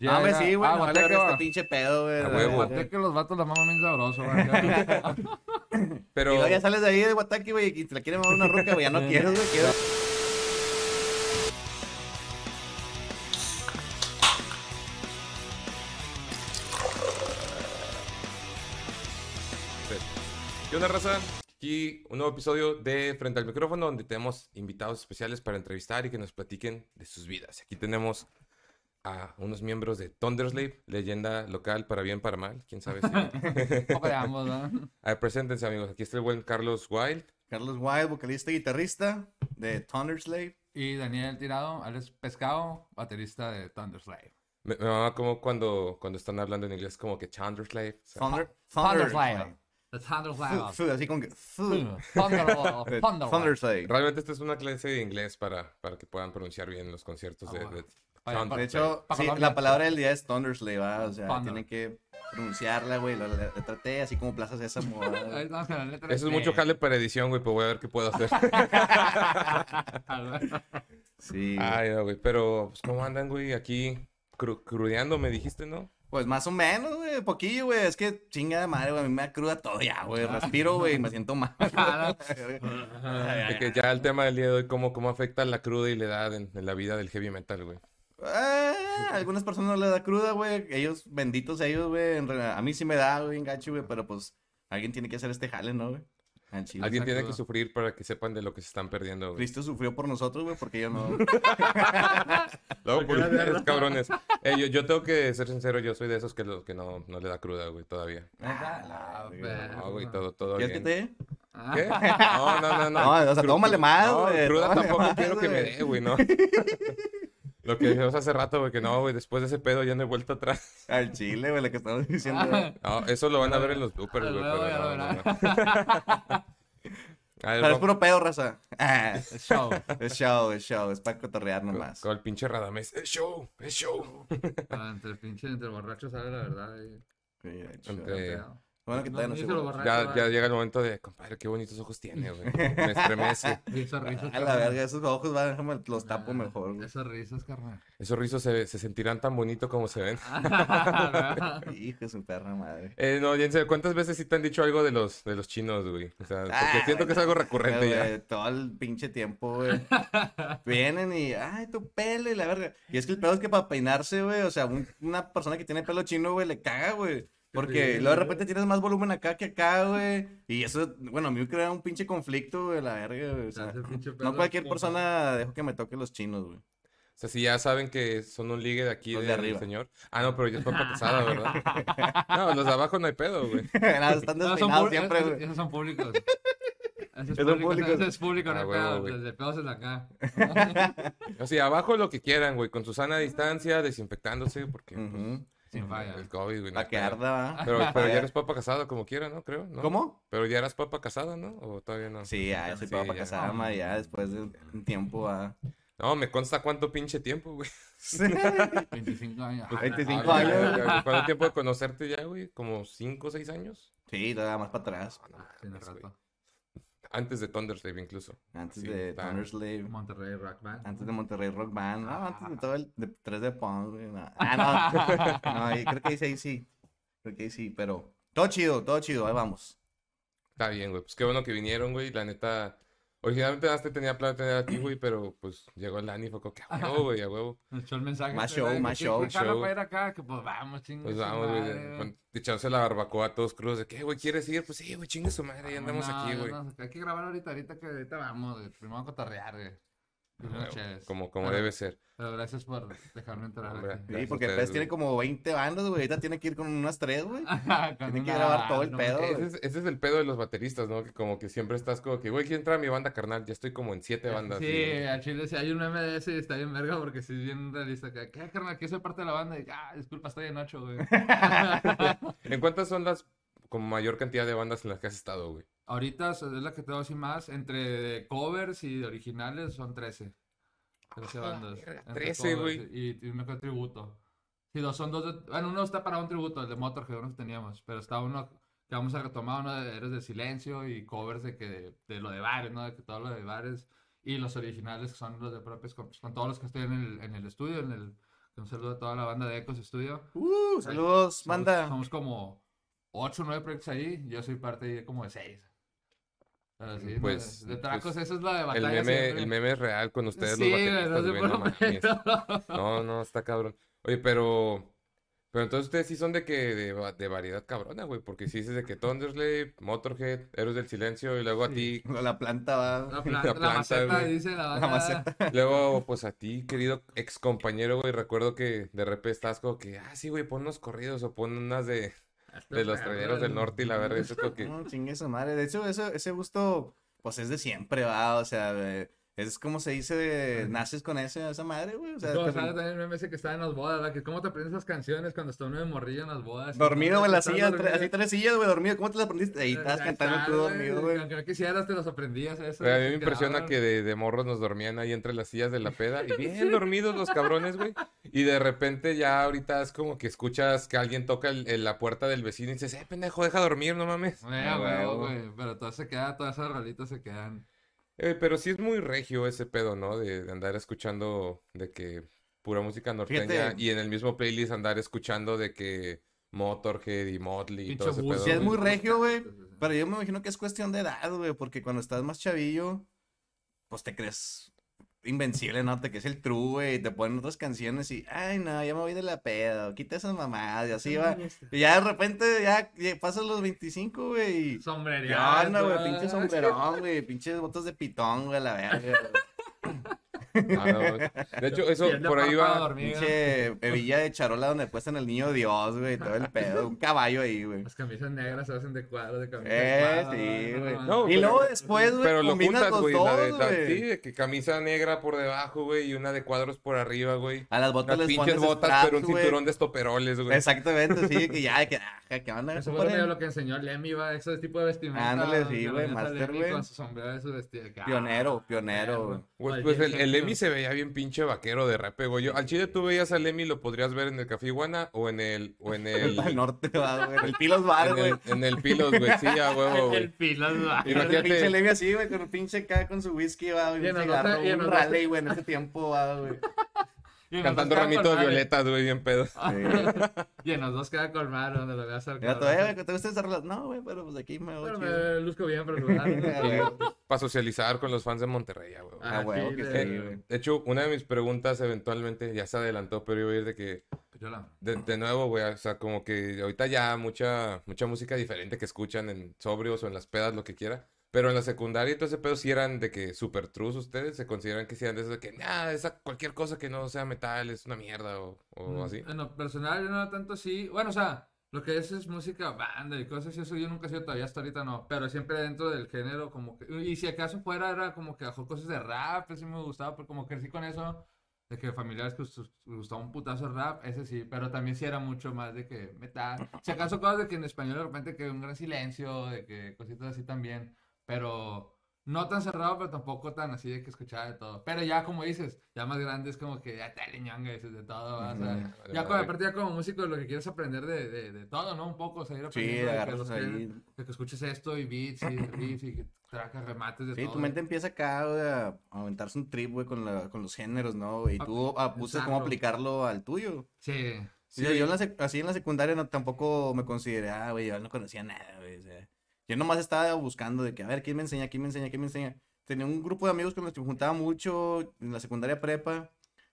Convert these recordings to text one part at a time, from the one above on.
No, hombre, sí, güey. Ah, no Guateque, este pinche pedo, güey. A huevo. Guateque los vatos la maman bien sabroso, güey. Pero Y luego ya sales de ahí de Guataki, güey, y te la quieren mamar una ruca, güey. Ya no quieres, güey. Quiero... ¿Qué onda, raza? Aquí un nuevo episodio de Frente al Micrófono donde tenemos invitados especiales para entrevistar y que nos platiquen de sus vidas. Aquí tenemos a unos miembros de Thunderslave, leyenda local para bien, para mal, quién sabe si... Un poco de ambos, ¿no? A ver, preséntense, amigos. Aquí está el buen Carlos Wild. Carlos Wild, vocalista y guitarrista de Thunderslave. Y Daniel Tirado, Alex Pescado, baterista de Thunderslave. Me, me mama como cuando, cuando están hablando en inglés como que Thunderslave. o sea, Thunder... Thunderslave. The Thunderslave. Thu- Así como que... Thunder- Thunderslave. Realmente esta es una clase de inglés para, para que puedan pronunciar bien los conciertos de, Ah, de De hecho, sí, la palabra del día es Thunderslave, ¿va? O sea, Thunder. tienen que pronunciarla, güey. La, traté así como Plaza Sésamo. letra Eso es mucho jale para edición, güey, pues voy a ver qué puedo hacer. Sí. Ay, no, güey, pero pues, ¿cómo andan, güey? Aquí cru- crudeando, me dijiste, ¿no? Pues más o menos, güey, poquillo, güey. Es que chinga de madre, güey. A mí me da cruda todo ya, güey. Respiro, güey, y me siento mal. Que ya el tema del día de hoy, cómo, cómo afecta la cruda y la edad en, en la vida del heavy metal, güey. Ah, a algunas personas no les da cruda, güey. Ellos, benditos ellos, güey. A mí sí me da, güey, gacho, güey. Pero pues alguien tiene que hacer este jale, ¿no, güey? Chile. Alguien tiene que cruda. sufrir para que sepan de lo que se están perdiendo, güey. Cristo sufrió por nosotros, güey, porque yo no. Luego, por ustedes, cabrones. Eh, yo, yo tengo que ser sincero, yo soy de esos que, lo, que no, no le da cruda, güey, todavía. Ah, verga. No, güey, todo, todo ¿Quieres que bien. te dé? Ah. ¿Qué? No, no, no, no. No, o sea, tómale más, no, güey, cruda tómale tampoco más, quiero que me güey. dé, güey, no. Lo que dijimos hace rato, güey, que no, güey, después de ese pedo ya no he vuelto atrás. Al chile, güey, lo que estamos diciendo. No, eso lo van a ver en los bloopers, güey, Luego pero ya lo no, no, no. A ver, Pero es vamos puro pedo, raza. Ah, Es show. es show, es show. Es para cotorrear nomás. con el pinche Radamés. Es show, es show. Ah, Entre pinche, entre borrachos sale la verdad. y- Sí, de hecho. Entre- Bueno, que No, todavía no se lo. Ya, ya llega el momento de, compadre, qué bonitos ojos tiene, güey. Me estremece. Risas, risas. A la verga, esos ojos, va, déjame los tapo mejor, güey. Esas risas, carnal. Esos rizos se, se sentirán tan bonitos como se ven. Hijo de su perra madre. Eh, no, Jensen, ¿cuántas veces sí te han dicho algo de los, de los chinos, güey? O sea, porque Ah, siento que es algo recurrente Güey, ya. Todo el pinche tiempo, güey. Vienen y, ay, tu pelo y la verga. Y es que el pedo es que para peinarse, güey, o sea, un- una persona que tiene pelo chino, güey, le caga, güey. Porque Sí, luego de repente tienes más volumen acá que acá, güey. Y eso, bueno, a mí me crea un pinche conflicto, güey, la verga, güey. O sea, no cualquier persona dejo que me toque los chinos, güey. O sea, si ya saben que son un ligue de aquí Los de del arriba. señor. Ah, no, pero ya es papa casada, ¿verdad? No, los de abajo no hay pedo, güey. Están No, son despeinados siempre, esos- güey. Esos son públicos. Ese es Esos público, públicos. ese es público, no Ah, hay huevo, pedo. güey. Desde pedos en acá. O sea, abajo lo que quieran, güey, con su sana distancia, desinfectándose, porque pues, Sin falla. el COVID, güey. no Pa' hay que arda, va. Pero, pero ya eres papa casada, como quiera, ¿no? Creo, ¿no? ¿Cómo? Pero ya eras papa casada, ¿no? ¿O todavía no? Sí, ya, soy Sí, papá ya. casada, ma, ya después de un tiempo, va. No, me consta cuánto pinche tiempo, güey. 25 años. Ah, 25 no, años. no, no, ya, ¿Cuánto tiempo de conocerte ya, güey? ¿Como 5 o 6 años? Sí, todavía más para atrás. Tiene Mames, güey. rato. Antes de Thunderslave incluso. Antes Sí, de está- Thunderslave. Monterrey Rock Band. Antes de Monterrey Rock Band. No, antes de todo el de 3 de Pong, güey. No. Ah, no. No, ahí creo que dice ahí sí. Creo que ahí sí, pero. Todo chido, todo chido, ahí vamos. Está bien, güey. Pues qué bueno que vinieron, güey. La neta. Originalmente tenía plan de tener a ti, güey, pero pues llegó el Lani y fue como que a huevo, güey, a huevo. Me echó el mensaje. Más este, show, más que show, show. para ir acá, que pues vamos, chingue Pues vamos, güey. echarse la barbacoa a todos crudos. De que, güey, ¿quieres ir? Pues sí, güey, chingue su madre. Ya andamos aquí, güey. Hay que grabar ahorita, ahorita que ahorita vamos, güey. Primero a cotorrear, güey. Como, como Pero- debe ser. Pero gracias por dejarme entrar Hombre. aquí. Sí, porque a Pez tiene como 20 bandas, güey. Ahorita tiene que ir con unas 3, güey. Tiene que grabar todo el no, pedo, Ese es, ese es el pedo de los bateristas, ¿no? Que como que siempre estás como que, güey, quiero entrar a mi banda carnal. Ya estoy como en siete bandas. Sí, y- a Chile sí hay un meme de ese y está bien verga porque sí es bien realista. Que, ¿Qué, carnal? Que soy parte de la banda. Y, ah, disculpa, estoy en ocho, güey. ¿En cuántas son las como mayor cantidad de bandas en las que has estado, güey? Ahorita es la que tengo así más. Entre covers y originales son 13. 13 Ah, bandas. Entre 13, covers güey. Y, y uno que tributo. Sí, dos, son dos. de- bueno, uno está para un tributo, el de Motorhead, uno que teníamos. Pero está uno que vamos a retomar, uno de Eres de Silencio y covers de, que, de, de lo de bares, ¿no? De que todo lo de bares. Y los originales que son los de propios, con, con todos los que estoy en el, en el estudio, en el Un saludo a toda la banda de Ecos Studio. Uh, saludos, Somos- manda. Somos como 8 o 9 proyectos ahí. Yo soy parte ahí como de 6. Pero sí, Pues, de, tracos, pues, eso es la de El batalla. meme, siempre. el meme es real con ustedes Sí, los no por no. No, no, está cabrón. Oye, pero... Pero entonces ustedes sí son de que de, va- de variedad cabrona, güey, porque si dices de que Thunderslave, Motorhead, Héroes del Silencio y luego a ti, La planta va. La, plan- La la planta, maceta, güey. dice la La maceta. luego pues a ti, querido ex compañero, güey, recuerdo que de repente estás como que, ah, sí, güey, pon unos corridos o pon unas de, de los trajeros del norte y la verga, eso es que... No, chingue su madre. De hecho, eso, ese gusto, pues es de siempre, va. O sea, de- es como se dice, de, naces con ese, esa madre, güey. O sea, te- sabes también meme ese que está en las bodas, ¿verdad? Que cómo te aprendes esas canciones cuando está uno de morrillo en las bodas. dormido, güey, en la Estás silla, dormido. así tres sillas, güey, dormido. ¿Cómo te las aprendiste? Ahí estás Ahí cantando está, tú dormido, güey. Aunque no quisieras, te los aprendías. Eso, a mí me impresiona que de, de morros nos dormían ahí entre las sillas de la peda y bien dormidos los cabrones, güey. Y de repente ya ahorita es como que escuchas que alguien toca el- el- la puerta del vecino y dices, eh, pendejo, deja dormir, no mames. Güey, Ah, güey, Pero todo se queda, todas esas rolitas se quedan. Eh, pero sí es muy regio ese pedo, ¿no? De, de andar escuchando de que pura música norteña Fíjate. y en el mismo playlist andar escuchando de que Motorhead y Motley y todo ese pedo. Sí, es muy regio, güey. Pero yo me imagino que es cuestión de edad, güey, porque cuando estás más chavillo, pues te crees invencible, ¿no? Te crees el true, güey, y te ponen otras canciones y, ay, no, ya me voy de la peda, quita esas mamadas, y así va. Y ya de repente, ya, ya pasas los 25, güey, y... ¿Qué Sombrería. onda, güey? Pinche sombrerón, güey, pinches botas de pitón, güey, a la verga, güey. Ah, no, güey. de hecho, eso por ahí va. dormido. Pinche hebilla de charola donde puestan el niño Dios, güey, todo el pedo, un caballo ahí, güey. Las camisas negras se hacen de cuadro, de camisa Eh, de cuadro. sí, güey. No, y pero- luego después, güey, Pero lo juntas, los güey. la de- dos, la- güey. sí, de que camisa negra por debajo, güey, y una de cuadros por arriba, güey. A las botas Las les pinches pones botas, straps, pero un güey. cinturón de estoperoles, güey. Exactamente, sí, que ya, que, ah, que van a Eso fue lo, que enseñó Lemmy, va, ese tipo de vestimenta. Ándale, sí, güey, master, Lemmy güey. Con su sombrero y su vestido. que, Pionero, pionero, güey. Pues, pues el, Hetfield. Lemmy se veía bien pinche vaquero de rape, güey. Yo, al chile tú veías al Lemmy, lo podrías ver en el Café Iguana o en el, o en el, norte, va, güey. El Pilos Bar, en güey. el, en el Pilos, güey. Sí, a huevo, El güey. pilas, va. Y el Imagínate- pinche Levi así, güey, con un pinche acá con su whisky, va, güey. Y Un cigarro, y un rally, güey, en ese tiempo, va, güey. Y Cantando ramito de violetas, güey, bien pedo. Sí. Y en los dos queda con madre, donde lo veas al güey, ¿te gusta esa? No, güey, pero pues aquí me voy Pero chido. me luzco bien para el lugar. Para socializar con los fans de Monterrey, a huevo. Ah, huevo, que sí, güey. De hecho, una de mis preguntas eventualmente ya se adelantó, pero iba a ir de que, Yo la- de, de nuevo, güey, o sea, como que ahorita ya mucha, mucha música diferente que escuchan en sobrios o en las pedas, lo que quiera. Pero en la secundaria y todo ese pedo sí eran de que super trus ustedes, se consideran que sí eran de esos de que, nada, esa cualquier cosa que no sea metal es una mierda o, o Mm, así. En lo personal, yo no tanto así. Bueno, o sea, lo que es es música, banda y cosas y eso yo nunca he sido todavía hasta ahorita no. Pero siempre dentro del género, como que. Y si acaso fuera, era como que bajo cosas de rap, eso me gustaba, porque como crecí con eso. De que familiares que gustaba un putazo rap, ese sí, pero también sí era mucho más de que metal. Si acaso cosas de que en español de repente que un gran silencio, de que cositas así también, pero no tan cerrado, pero tampoco tan así de que escuchaba de todo. Pero ya como dices, ya más grande es como que ya te ñanga dices de todo, ¿va? o sea. Vale, ya madre. con, aparte ya como músico lo que quieres aprender de, de, de todo, ¿no? Un poco, o sea, ir Sí, aprendiendo de que, los ahí. de que escuches esto y beats y riffs y que tracas, remates de Sí, todo. tu mente empieza acá, güey, a a aventarse un trip, güey, con, la- con los géneros, ¿no? güey? Y Ah, tú ah, buscas cómo aplicarlo al tuyo. Sí. Sí, yo en la sec- así en la secundaria no, tampoco me consideré, ah, güey, yo no conocía nada, güey. o sea, yo nomás estaba buscando de que, a ver, ¿quién me enseña? ¿Quién me enseña? ¿Quién me enseña? Tenía un grupo de amigos con los que me juntaba mucho en la secundaria prepa.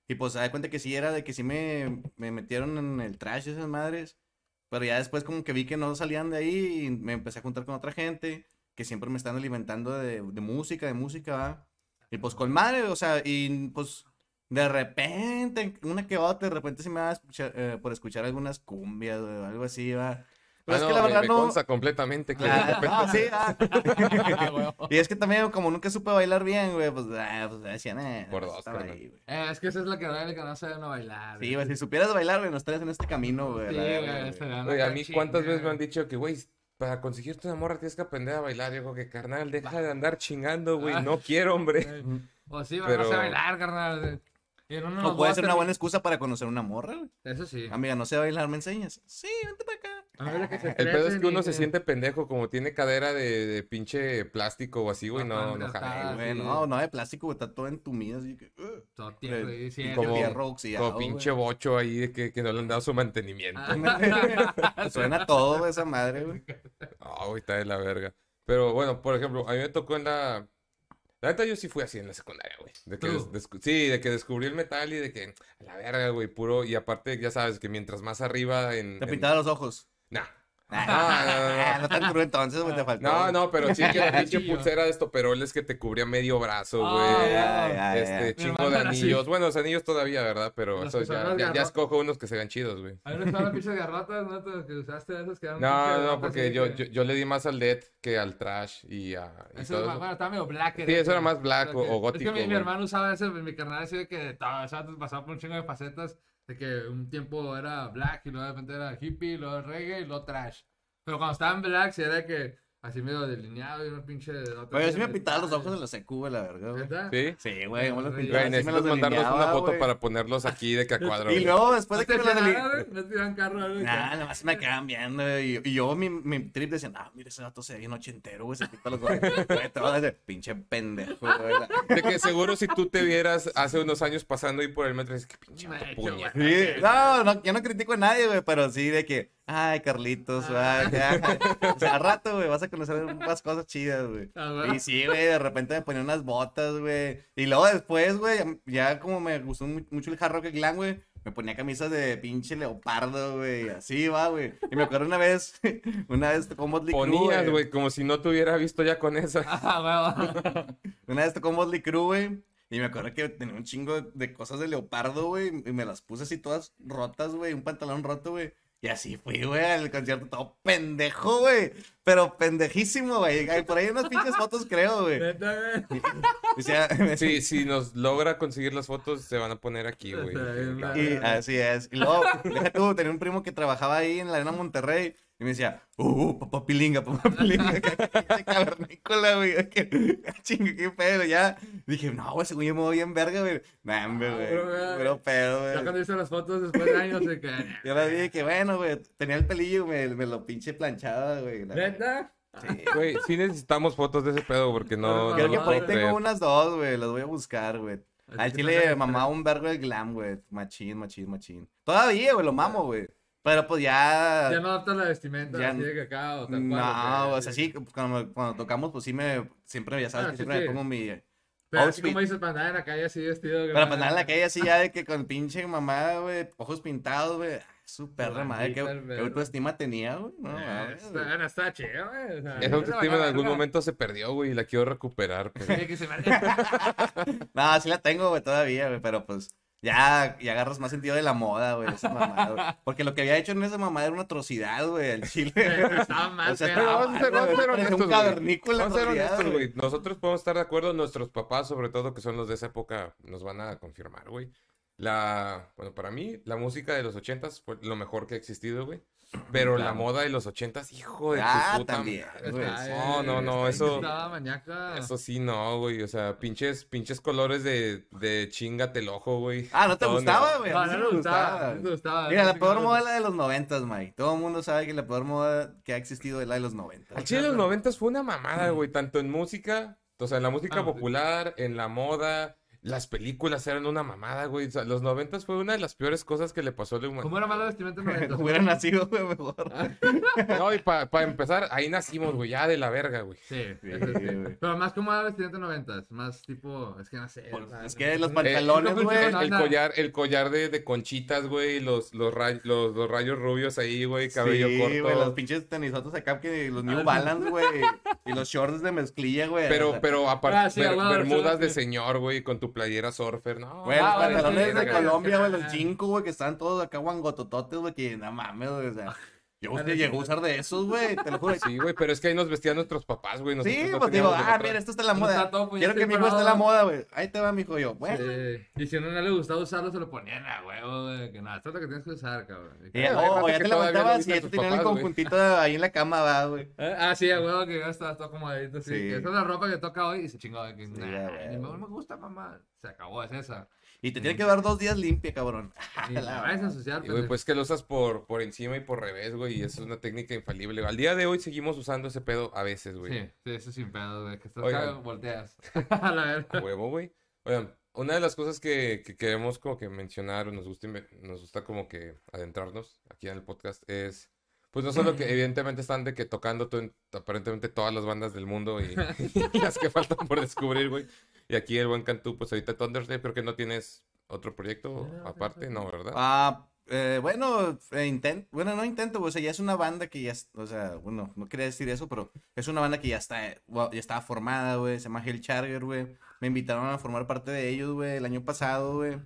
Y pues se da cuenta que sí era de que sí me, me metieron en el trash esas madres. Pero ya después como que vi que no salían de ahí y me empecé a juntar con otra gente que siempre me están alimentando de, de música, de música, ¿va? Y pues con madre, o sea, y pues de repente, una que otra, de repente se me va a escuchar, eh, por escuchar algunas cumbias o algo así, va. Pero Ah, es no, que la me- verdad me no... consta completamente que Ah, de repente- ah, sí, ah. y es que también, como nunca supe bailar bien, güey, pues, ah, pues decían, eh, Por no, dos, estaba carnal. ahí, güey. Eh, es que esa es la que duele que no sabe no bailar. Sí, güey, si supieras bailar, güey, no estarías en este camino, güey. Sí, güey, a mí cuántas veces me han dicho que, güey, para conseguirte una morra tienes que aprender a bailar. Yo digo que, carnal, deja de andar chingando, güey. Ah. No quiero, hombre. O sí, Pero- vas a bailar, carnal. Y en uno O nos puede ser una buena excusa para conocer una morra, güey. Eso sí. Amiga, no sé bailar, ¿me enseñas? Sí, vente para acá. A ver, que se El pedo es que uno se siente pendejo, como tiene cadera de, de pinche plástico o así, güey, no, no. Güey, sí. no, no de plástico, güey, está todo entumido, así que... uh, Todo tieso, y sí, como- fierro oxidado, Como pinche güey. bocho ahí de que, que no le han dado su mantenimiento. Ah. Suena todo esa madre, güey. Ah, güey, está de la verga. Pero bueno, por ejemplo, a mí me tocó en la. La neta, yo sí fui así en la secundaria, güey. De que ¿Tú? des- descu- sí, de que descubrí el metal y de que, a la verga, güey, puro. Y aparte, ya sabes, que mientras más arriba en. Te en- pintaba los ojos. Nah. Ah, no, no, no. no tan crudo entonces, güey, te faltó. No, no, pero sí que la pinche pulsera de estoperoles que te cubría medio brazo, Ah, güey. este, chingo de así. anillos. Bueno, los anillos todavía, ¿verdad? Pero eso ya, ya, escojo unos que se vean chidos, güey. A mí no estaban pinches garrotas, ¿no? Que usaste esas que eran No, no, porque yo, que- yo, yo le di más al dead que al trash y a. y Eso todo es más, eso. bueno, estaba medio black. Sí, eso era más black o- o Es gótico, que mi, hermano usaba ese, mi carnal así de que sea, pasaba por un chingo de facetas, de que un tiempo era black y luego de repente era hippie, luego reggae y luego trash. Pero cuando estaba en black sí era que así medio delineado y una pinche... Güey, yo sí me pintaba los ojos en la secu, la verga, güey. Sí. Sí, güey, me los pintaba, Güey, sí me los necesitas mandarnos una foto güey. para ponerlos aquí de que a cuadro. Y luego, después ¿No de te que me te iban carro? Nah, nada más me quedaban viendo, güey, y, y yo, mi, mi trip decía, ah, mira, ese dato se ve bien ochentero, güey, se pinta los ojos. Güey, todo ese pinche pendejo, güey. la- De que seguro si tú te vieras hace unos años pasando ahí por el metro, dices que pinche puña. Sí, no, no, yo no critico a nadie, güey, pero sí de que, ay, Carlitos, güey, ya. O sea, al rato, güey, vas a conocer más cosas chidas, güey. Ah. Y sí, güey, de repente me ponía unas botas, güey. Y luego después, güey, ya como me gustó mu- mucho el hard rock glam, güey, me ponía camisas de pinche leopardo, güey, así va, güey. Y me acuerdo una vez, una vez tocó Motley Crue, Ponías, güey, como si no te hubiera visto ya con esa. Ah. Una vez tocó Motley Crue, güey. Y me acuerdo que tenía un chingo de cosas de leopardo, güey. Y me las puse así todas rotas, güey. Un pantalón roto, güey. Y así fui, güey, al concierto todo pendejo, güey. Pero pendejísimo, güey. Por ahí hay unas pinches fotos, creo, güey. O sea, Sí, si nos logra conseguir las fotos, se van a poner aquí, güey. Y así es. Y luego, tú, tenía un primo que trabajaba ahí en la arena Monterrey. Y me decía, uh, papá pilinga, papá pilinga, cavernícola, güey. Que chingue, qué pedo. Ya dije, no, güey, según yo me voy en verga, güey. Nah, hombre, Ah, güey. pero, güey. Pedo, Ya güey. cuando hice las fotos después de años de que... Yo le dije que bueno, güey. Tenía el pelillo, me, me lo pinche planchaba, güey. ¿Neta? Sí. Güey, sí necesitamos fotos de ese pedo porque no. Creo Creo no que por ahí tengo unas dos, güey. Las voy a buscar, güey. Al chile mamaba un vergo de glam, güey. Machín, machín, machín. Todavía, güey, lo mamo, güey. Pero pues ya. Ya no adaptas la vestimenta Ya así de que acá o tal cual. No, que- o sea, sí, cuando, cuando tocamos, pues sí me. Siempre, ya sabes Ah, que sí, siempre me pongo mi. Pero así como dices, para andar en la calle así vestido. Pero para andar en la calle así ya de que con pinche mamá, güey, ojos pintados, güey. ah, Su perra madre, qué, qué autoestima tenía, güey. No, Eh, está, está chido, güey. o sea, Esa autoestima en algún momento se perdió, güey, y la quiero recuperar. pero- una- Sí, que se me... No, sí la tengo, güey, todavía, güey, pero pues ya, ya agarras más sentido de la moda, güey, esa mamada, güey. Porque lo que había hecho en esa mamada era una atrocidad, güey, el chile. Estaba mal, O sea, pero- vamos a ser, vamos a ser Parece honestos, un güey. cavernícola Vamos a ser rodeado, honestos, güey. güey. Nosotros podemos estar de acuerdo, nuestros papás, sobre todo, que son los de esa época, nos van a confirmar, güey. La, bueno, para mí, la música de los ochentas fue lo mejor que ha existido, güey. Pero la moda de los ochentas, hijo de tu Ah, puta también, güey. No, no, no, eso, eso sí, no, güey. O sea, pinches, pinches colores de, de chingate el ojo, güey. Ah, ¿no te Todo gustaba, güey? No, no me gustaba. No le gustaba. Mira, la peor moda es la de los noventas, Mike. Todo el mundo sabe que la peor moda que ha existido es la de los noventas. Al chile de los noventas fue una mamada, güey. Tanto en música, o sea, en la música Ah, sí. popular, en la moda, las películas eran una mamada, güey. O sea, los noventas fue una de las peores cosas que le pasó a la ¿Cómo humanidad. era mala vestimenta en 90? Hubiera nacido, güey, mejor. No, y para empezar, ahí nacimos, güey, ya de la verga, güey. Sí, Sí, sí. güey. Pero más como era vestimenta en 90. Más tipo, es que no sé. Pues, o sea, es que los pantalones, Eh, güey. El, collar, el collar de, de conchitas, güey, los, los, ray- los, los rayos rubios ahí, güey, cabello sí, corto. güey, los pinches tenisotos acá, que los New Ah. Balance, güey. Y los shorts de mezclilla, güey. Pero, pero aparte, Ah, bermudas sí, de señor, güey, con tu playera surfer, no. Güey, los Ah, pantalones de Colombia, güey, los cinco, güey, que están todos acá guangotototes, güey, que no mames, güey, o sea. Yo Ah, usted llegó a usar de esos, güey, te lo juro. Sí, güey, pero es que ahí nos vestían nuestros papás, güey. Sí, no pues digo, ah, mira, esto está en la No moda. está todo Quiero que mi hijo esté en la moda, güey. Ahí te va, mi hijo, yo. Bueno. Sí. Y si a uno no le gustaba usarlo, se lo ponían a huevo, güey. Que nada, esto es lo que tienes que usar, cabrón. Y, oh, ya que te levantabas y ya te tenían el conjuntito ahí en la cama, va, güey. Eh, Ah, sí, a huevo que ya está todo acomodadito. Sí. Sí. Que esa es la ropa que toca hoy y se chingó. de Que, no me gusta, mamá. Se acabó, es esa. Y te tiene que dar dos días limpia, cabrón. Y la vayas a Y, güey, pues que lo usas por, por encima y por revés, güey, y es una técnica infalible. Al día de hoy seguimos usando ese pedo a veces, güey. Sí, sí, eso sin pedo, güey. Que estás acá, volteas. a la A verga. huevo, güey. Oigan, una de las cosas que, que queremos como que mencionar o nos gusta, nos gusta como que adentrarnos aquí en el podcast es, pues no solo que evidentemente están de que tocando to- aparentemente todas las bandas del mundo y, y las que faltan por descubrir, güey. Y aquí el buen Cantú, pues ahorita Thunderstep, creo que no tienes otro proyecto No, aparte, no, ¿verdad? Ah, eh, bueno, eh, intent- bueno, no intento, o sea, ya es una banda que ya, o sea, bueno, no quería decir eso, pero es una banda que ya está, eh, ya estaba formada, güey, se llama Hell Charger, güey, me invitaron a formar parte de ellos, güey, el año pasado, güey,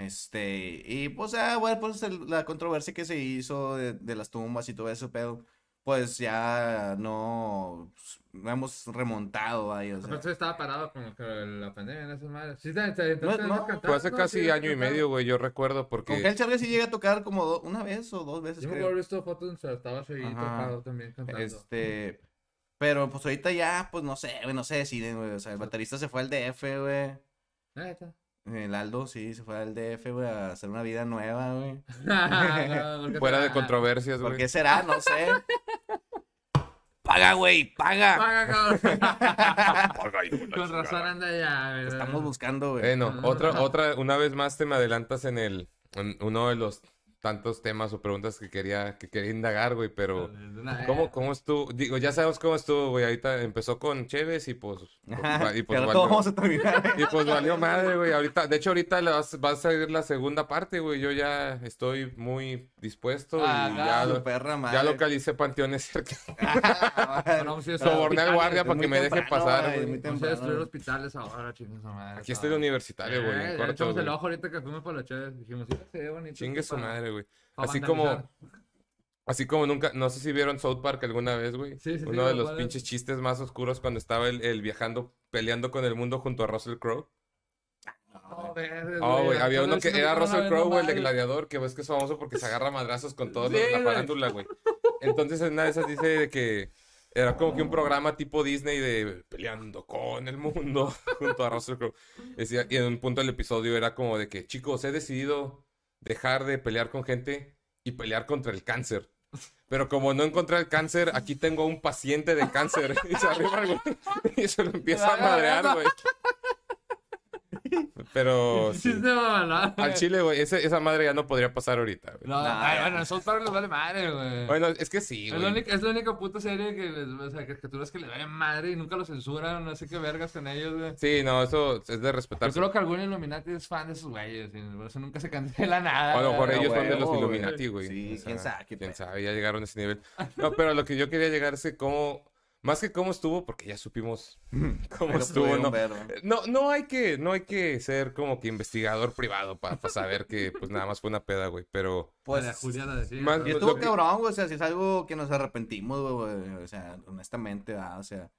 este, y pues, ah, bueno, pues el- la controversia que se hizo de, de las tumbas y todo eso, pero, pues ya no, pues, no hemos remontado ahí, o sea. Aparte estaba parado con la pandemia en esas madres. Sí, No, no, cantar, Fue hace ¿no? casi Sí, año y medio, güey, yo recuerdo Con porque... Hell Charger sí llega a tocar como do- una vez o dos veces, Yo me creo. acuerdo visto fotos donde estabas ahí Ajá. tocado también cantando. Este, pero pues ahorita ya, pues no sé, güey, no se deciden, güey. O sea, el baterista se fue al DF, güey. Neta. El Aldo, sí, se fue al DF, güey, a hacer una vida nueva, güey. No, Fuera de controversias, ¿Por güey. qué será? No sé. Paga, güey, paga. Paga, cabrón. Paga, hijo Con chingada. razón anda allá, Te güey. estamos buscando, güey. Bueno, otra, otra, una vez más te me adelantas en el, en uno de los tantos temas o preguntas que quería, que quería indagar, güey, pero. ¿cómo, cómo estuvo? Digo, ya sabemos cómo estuvo, güey, ahorita empezó con Chévez y pues, Ajá, y pues valió, ¿cómo vamos a terminar? y pues valió madre, güey, ahorita, de hecho ahorita le vas- va a salir la segunda parte, güey, yo ya estoy muy dispuesto y Ah, ya, Su lo- perra madre. ya localicé panteones cerca. Bueno, vamos a ir a Soborné al guardia para que me deje pasar, güey. muy Vamos a destruir temprano. hospitales ahora, chingue su madre. Aquí estoy de universitario, güey, en Eh, ya echamos el ojo ahorita que fuimos por la chévere. Dijimos, sí, bonito. Chingue su para- güey. Así como. Así como nunca, no sé si vieron South Park alguna vez, güey. Sí, sí, sí, Uno de los pinches chistes más oscuros cuando estaba el, el viajando, peleando con el mundo junto a Russell Crowe. No, Oh, güey, había uno que era Russell Crowe, güey, el de. Gladiador, que ves que es famoso porque se agarra madrazos con todos los la farándula, güey. Entonces en una de esas dice de que era como que un programa tipo Disney de peleando con el mundo junto a Russell Crowe. Y en un punto del episodio era como de que, chicos, he decidido dejar de pelear con gente y pelear contra el cáncer. Pero como no encontré el cáncer, aquí tengo a un paciente de cáncer. Y se arriba, güey. Y se lo empieza a madrear, güey. Pero sí. Al chile, güey, esa madre ya no podría pasar ahorita, güey. No, Nah. ay, bueno, en South Park les vale madre, güey. Bueno, es que sí, es, la güey. única, es la única puta serie que les, o sea, caricaturas que le vale madre y nunca lo censuran, no sé qué vergas con ellos, güey. Sí, no, eso es de Yo respetar. creo que algún Illuminati es fan de esos güeyes, y por eso nunca se cancela nada. A lo mejor güey. ellos son de los. Illuminati, güey. Sí, O sea, quién sabe, Quién sabe, ya llegaron a ese nivel. No, pero a lo que yo quería llegar es que cómo, más que cómo estuvo, porque ya supimos cómo estuvo, ¿no? No, no hay que, no hay que ser como que investigador privado para saber que pues nada más fue una peda, güey. Pero Pues, María Julia la decía. Más- y estuvo que- cabrón, güey, o sea, si es algo que nos arrepentimos, güey, güey, o sea, honestamente, ¿verdad? o sea,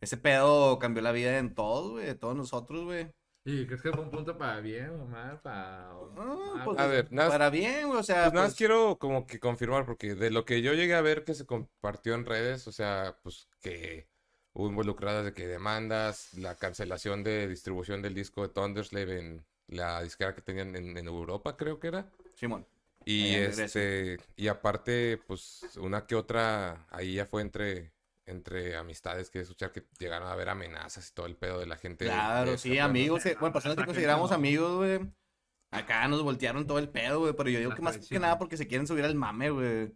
ese pedo cambió la vida en todos, güey, de todos nosotros, güey. ¿Y crees que fue un punto para bien o mal? Para... Ah, pues, a ver, nada, para bien, o sea, pues nada más pues, quiero como que confirmar, porque de lo que yo llegué a ver que se compartió en redes, o sea, pues que hubo involucradas de que demandas, la cancelación de distribución del disco de Thunderslave en la disquera que tenían en, en Europa, creo que era. Simón. Y este, y aparte, pues, una que otra, ahí ya fue entre, entre amistades que escuchar que llegaron a haber amenazas y todo el pedo de la gente. Claro, sí, amigos, eh, bueno, personas que consideramos amigos, güey. Acá nos voltearon todo el pedo, güey, pero yo digo La que más que nada porque se quieren subir al mame, güey.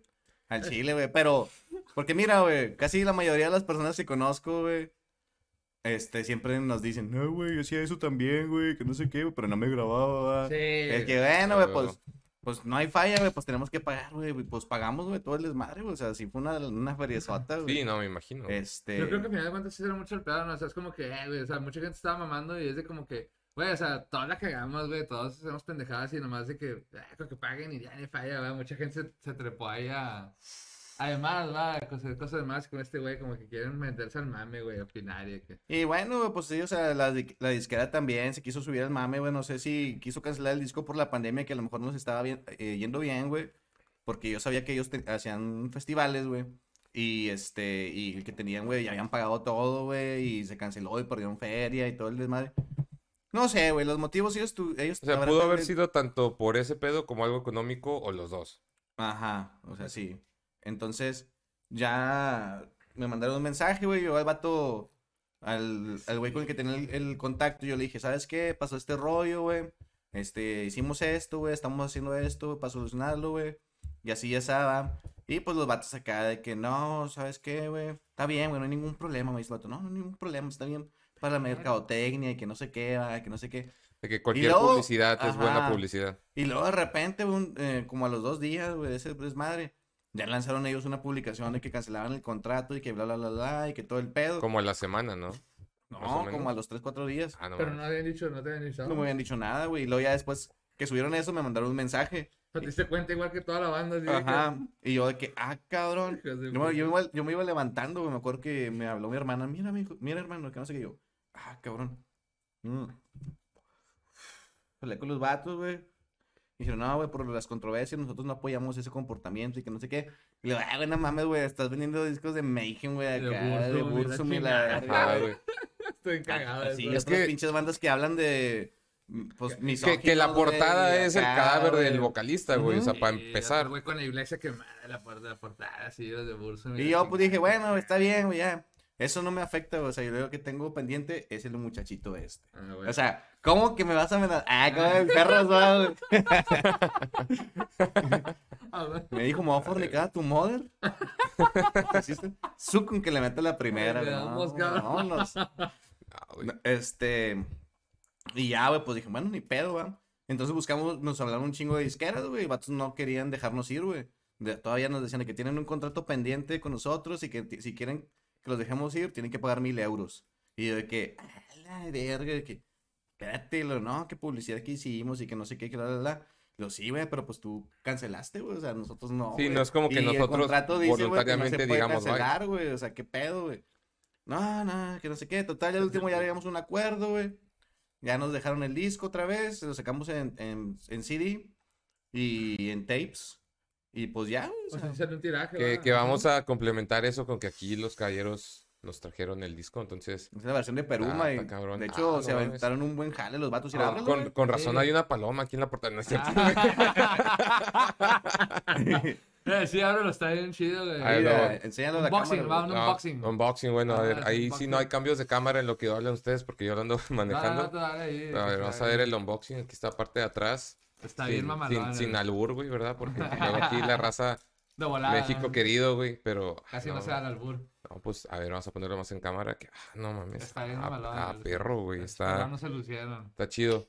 Al chile, güey, pero, porque mira, güey, casi la mayoría de las personas que conozco, güey, este, siempre nos dicen, no, güey, yo hacía eso también, güey, que no sé qué, güey, pero no me grababa, Sí. ¿verdad?". Es que, bueno, güey, pues, pues no hay falla, güey, pues tenemos que pagar, güey, pues pagamos, güey, todo el desmadre, güey, o sea, sí fue una, una feriezota, güey. Sí, no, me imagino. Este, Yo creo que al final de cuentas sí era mucho el pedo, ¿no? O sea, es como que, eh, güey, o sea, mucha gente estaba mamando y es de como que, güey, o sea, toda la cagamos, güey, todos hacemos pendejadas y nomás de que, eh, con que paguen y ya ni falla, güey. Mucha gente se, se trepó ahí a. Además, va, cosas, cosas de más con este güey, como que quieren meterse al mame, güey, opinar y que. Y bueno, pues sí, o sea, la, la disquera también se quiso subir al mame, güey. No sé si quiso cancelar el disco por la pandemia, que a lo mejor nos estaba bien- eh, yendo bien, güey. Porque yo sabía que ellos te- hacían festivales, güey. Y este, y que tenían, güey, ya habían pagado todo, güey. Y se canceló y perdieron feria y todo el desmadre. No sé, güey, los motivos ellos... tu- ellos O sea, pudo haber sido tanto por ese pedo como algo económico o los dos. Ajá, o sea, sí. Entonces, ya me mandaron un mensaje, güey, yo al vato, al, al güey con el que tenía el, el contacto, yo le dije, ¿sabes qué? Pasó este rollo, güey. Este, hicimos esto, güey, estamos haciendo esto güey, para solucionarlo, güey. Y así ya estaba. Y pues los vatos acá de que no, ¿sabes qué, güey? Está bien, güey, no hay ningún problema, me dice el vato. No, no hay ningún problema, está bien para la mercadotecnia y que no sé qué, va, que no sé qué. De que cualquier luego- publicidad es buena ajá. publicidad. Y luego de repente, un, eh, como a los dos días, güey, de ese desmadre, ya lanzaron ellos una publicación de que cancelaban el contrato y que bla, bla, bla, bla, y que todo el pedo. Como a la semana, ¿no? no, como a los 3, 4 días. Ah, no. Pero no habían dicho, no te habían dicho. No me habían dicho nada, güey. Y luego ya después que subieron eso, me mandaron un mensaje. Te diste cuenta igual que toda la banda. que- Ajá. Y yo de que, ah, cabrón. Yo me, yo, me iba, yo me iba levantando, güey. Me acuerdo que me habló mi hermana. Mira, mijo, mira, hermano, que no sé qué. Yo, ah, cabrón. Mm. Hablé con los vatos, güey. Y dijeron, no, güey, por las controversias, nosotros no apoyamos ese comportamiento y que no sé qué. Y le digo, ah, güey, no mames, güey, estás vendiendo discos de Mayhem, güey, acá, de Burzum y la y la Ajá, güey. Estoy cagado. de Sí, es otras que- pinches bandas que hablan de. mm, Pues, Que, que la misóginos, güey, portada y es el cadáver del güey. vocalista, güey. O sea, para empezar. güey con la iglesia quemada, la, la portada, así, los de Burzum Y la yo pues dije, bueno, está bien, güey, ya. Eso no me afecta. O sea, yo lo que tengo pendiente es el muchachito este. Ah. O sea, ¿cómo que me vas a amenazar? Ah, como el perro, güey. Ah, güey. Me dijo, me voy a fornicar a tu mother. Su con que le mete la primera, Ay, No. Ah. No, Este. Y ya, güey, pues dije, bueno, ni pedo, güey. Entonces buscamos, nos hablaron un chingo de disqueras, güey. Vatos no querían dejarnos ir, güey. Todavía nos decían de que tienen un contrato pendiente con nosotros y que si quieren que los dejemos ir, tienen que pagar mil euros. Y yo de que, a la verga, de que, espérate, no, que publicidad que hicimos y que no sé qué, que la, la, la. Lo sí, güey, pero pues tú cancelaste, güey. O sea, nosotros no. Sí, güey. no es como que Y el nosotros contrato dice, güey, que no se voluntariamente puede digamos, cancelar, güey. O sea, qué pedo, güey. No, no, que no sé qué. Total, ya al último ya llegamos a un acuerdo, güey. Ya nos dejaron el disco otra vez. Lo sacamos en, en, en CD y en tapes. Y pues ya, o Pues sea, así sale un tiraje. Que, va. que vamos a complementar eso con que aquí los caballeros nos trajeron el disco, entonces... es la versión de Peruma. Ah, y, cabrón. De hecho, Ah, se no aventaron un buen jale los vatos. y Ah, ábrelo, con, razón Sí. hay una paloma aquí en la portada, ¿no es cierto? Eh, sí, ahora lo está bien chido, güey. Enséñalo la Unboxing, cámara. va, un No, unboxing. unboxing, bueno, a ver, ahí sí no hay cambios de cámara en lo que hablan ustedes porque yo lo ando manejando. No, no, no, dale ahí, a ver, vamos a ver el unboxing, aquí está la parte de atrás. Está sin, bien mamalón. sin, sin albur, güey, ¿verdad? Porque luego aquí la raza De volada. México querido, güey, pero... Casi no, no se da el albur. no, pues, a ver, vamos a ponerlo más en cámara. Que, ah, no mames. Está bien ah, mamalón, ah, perro, güey, está, programas se lucieron. está chido.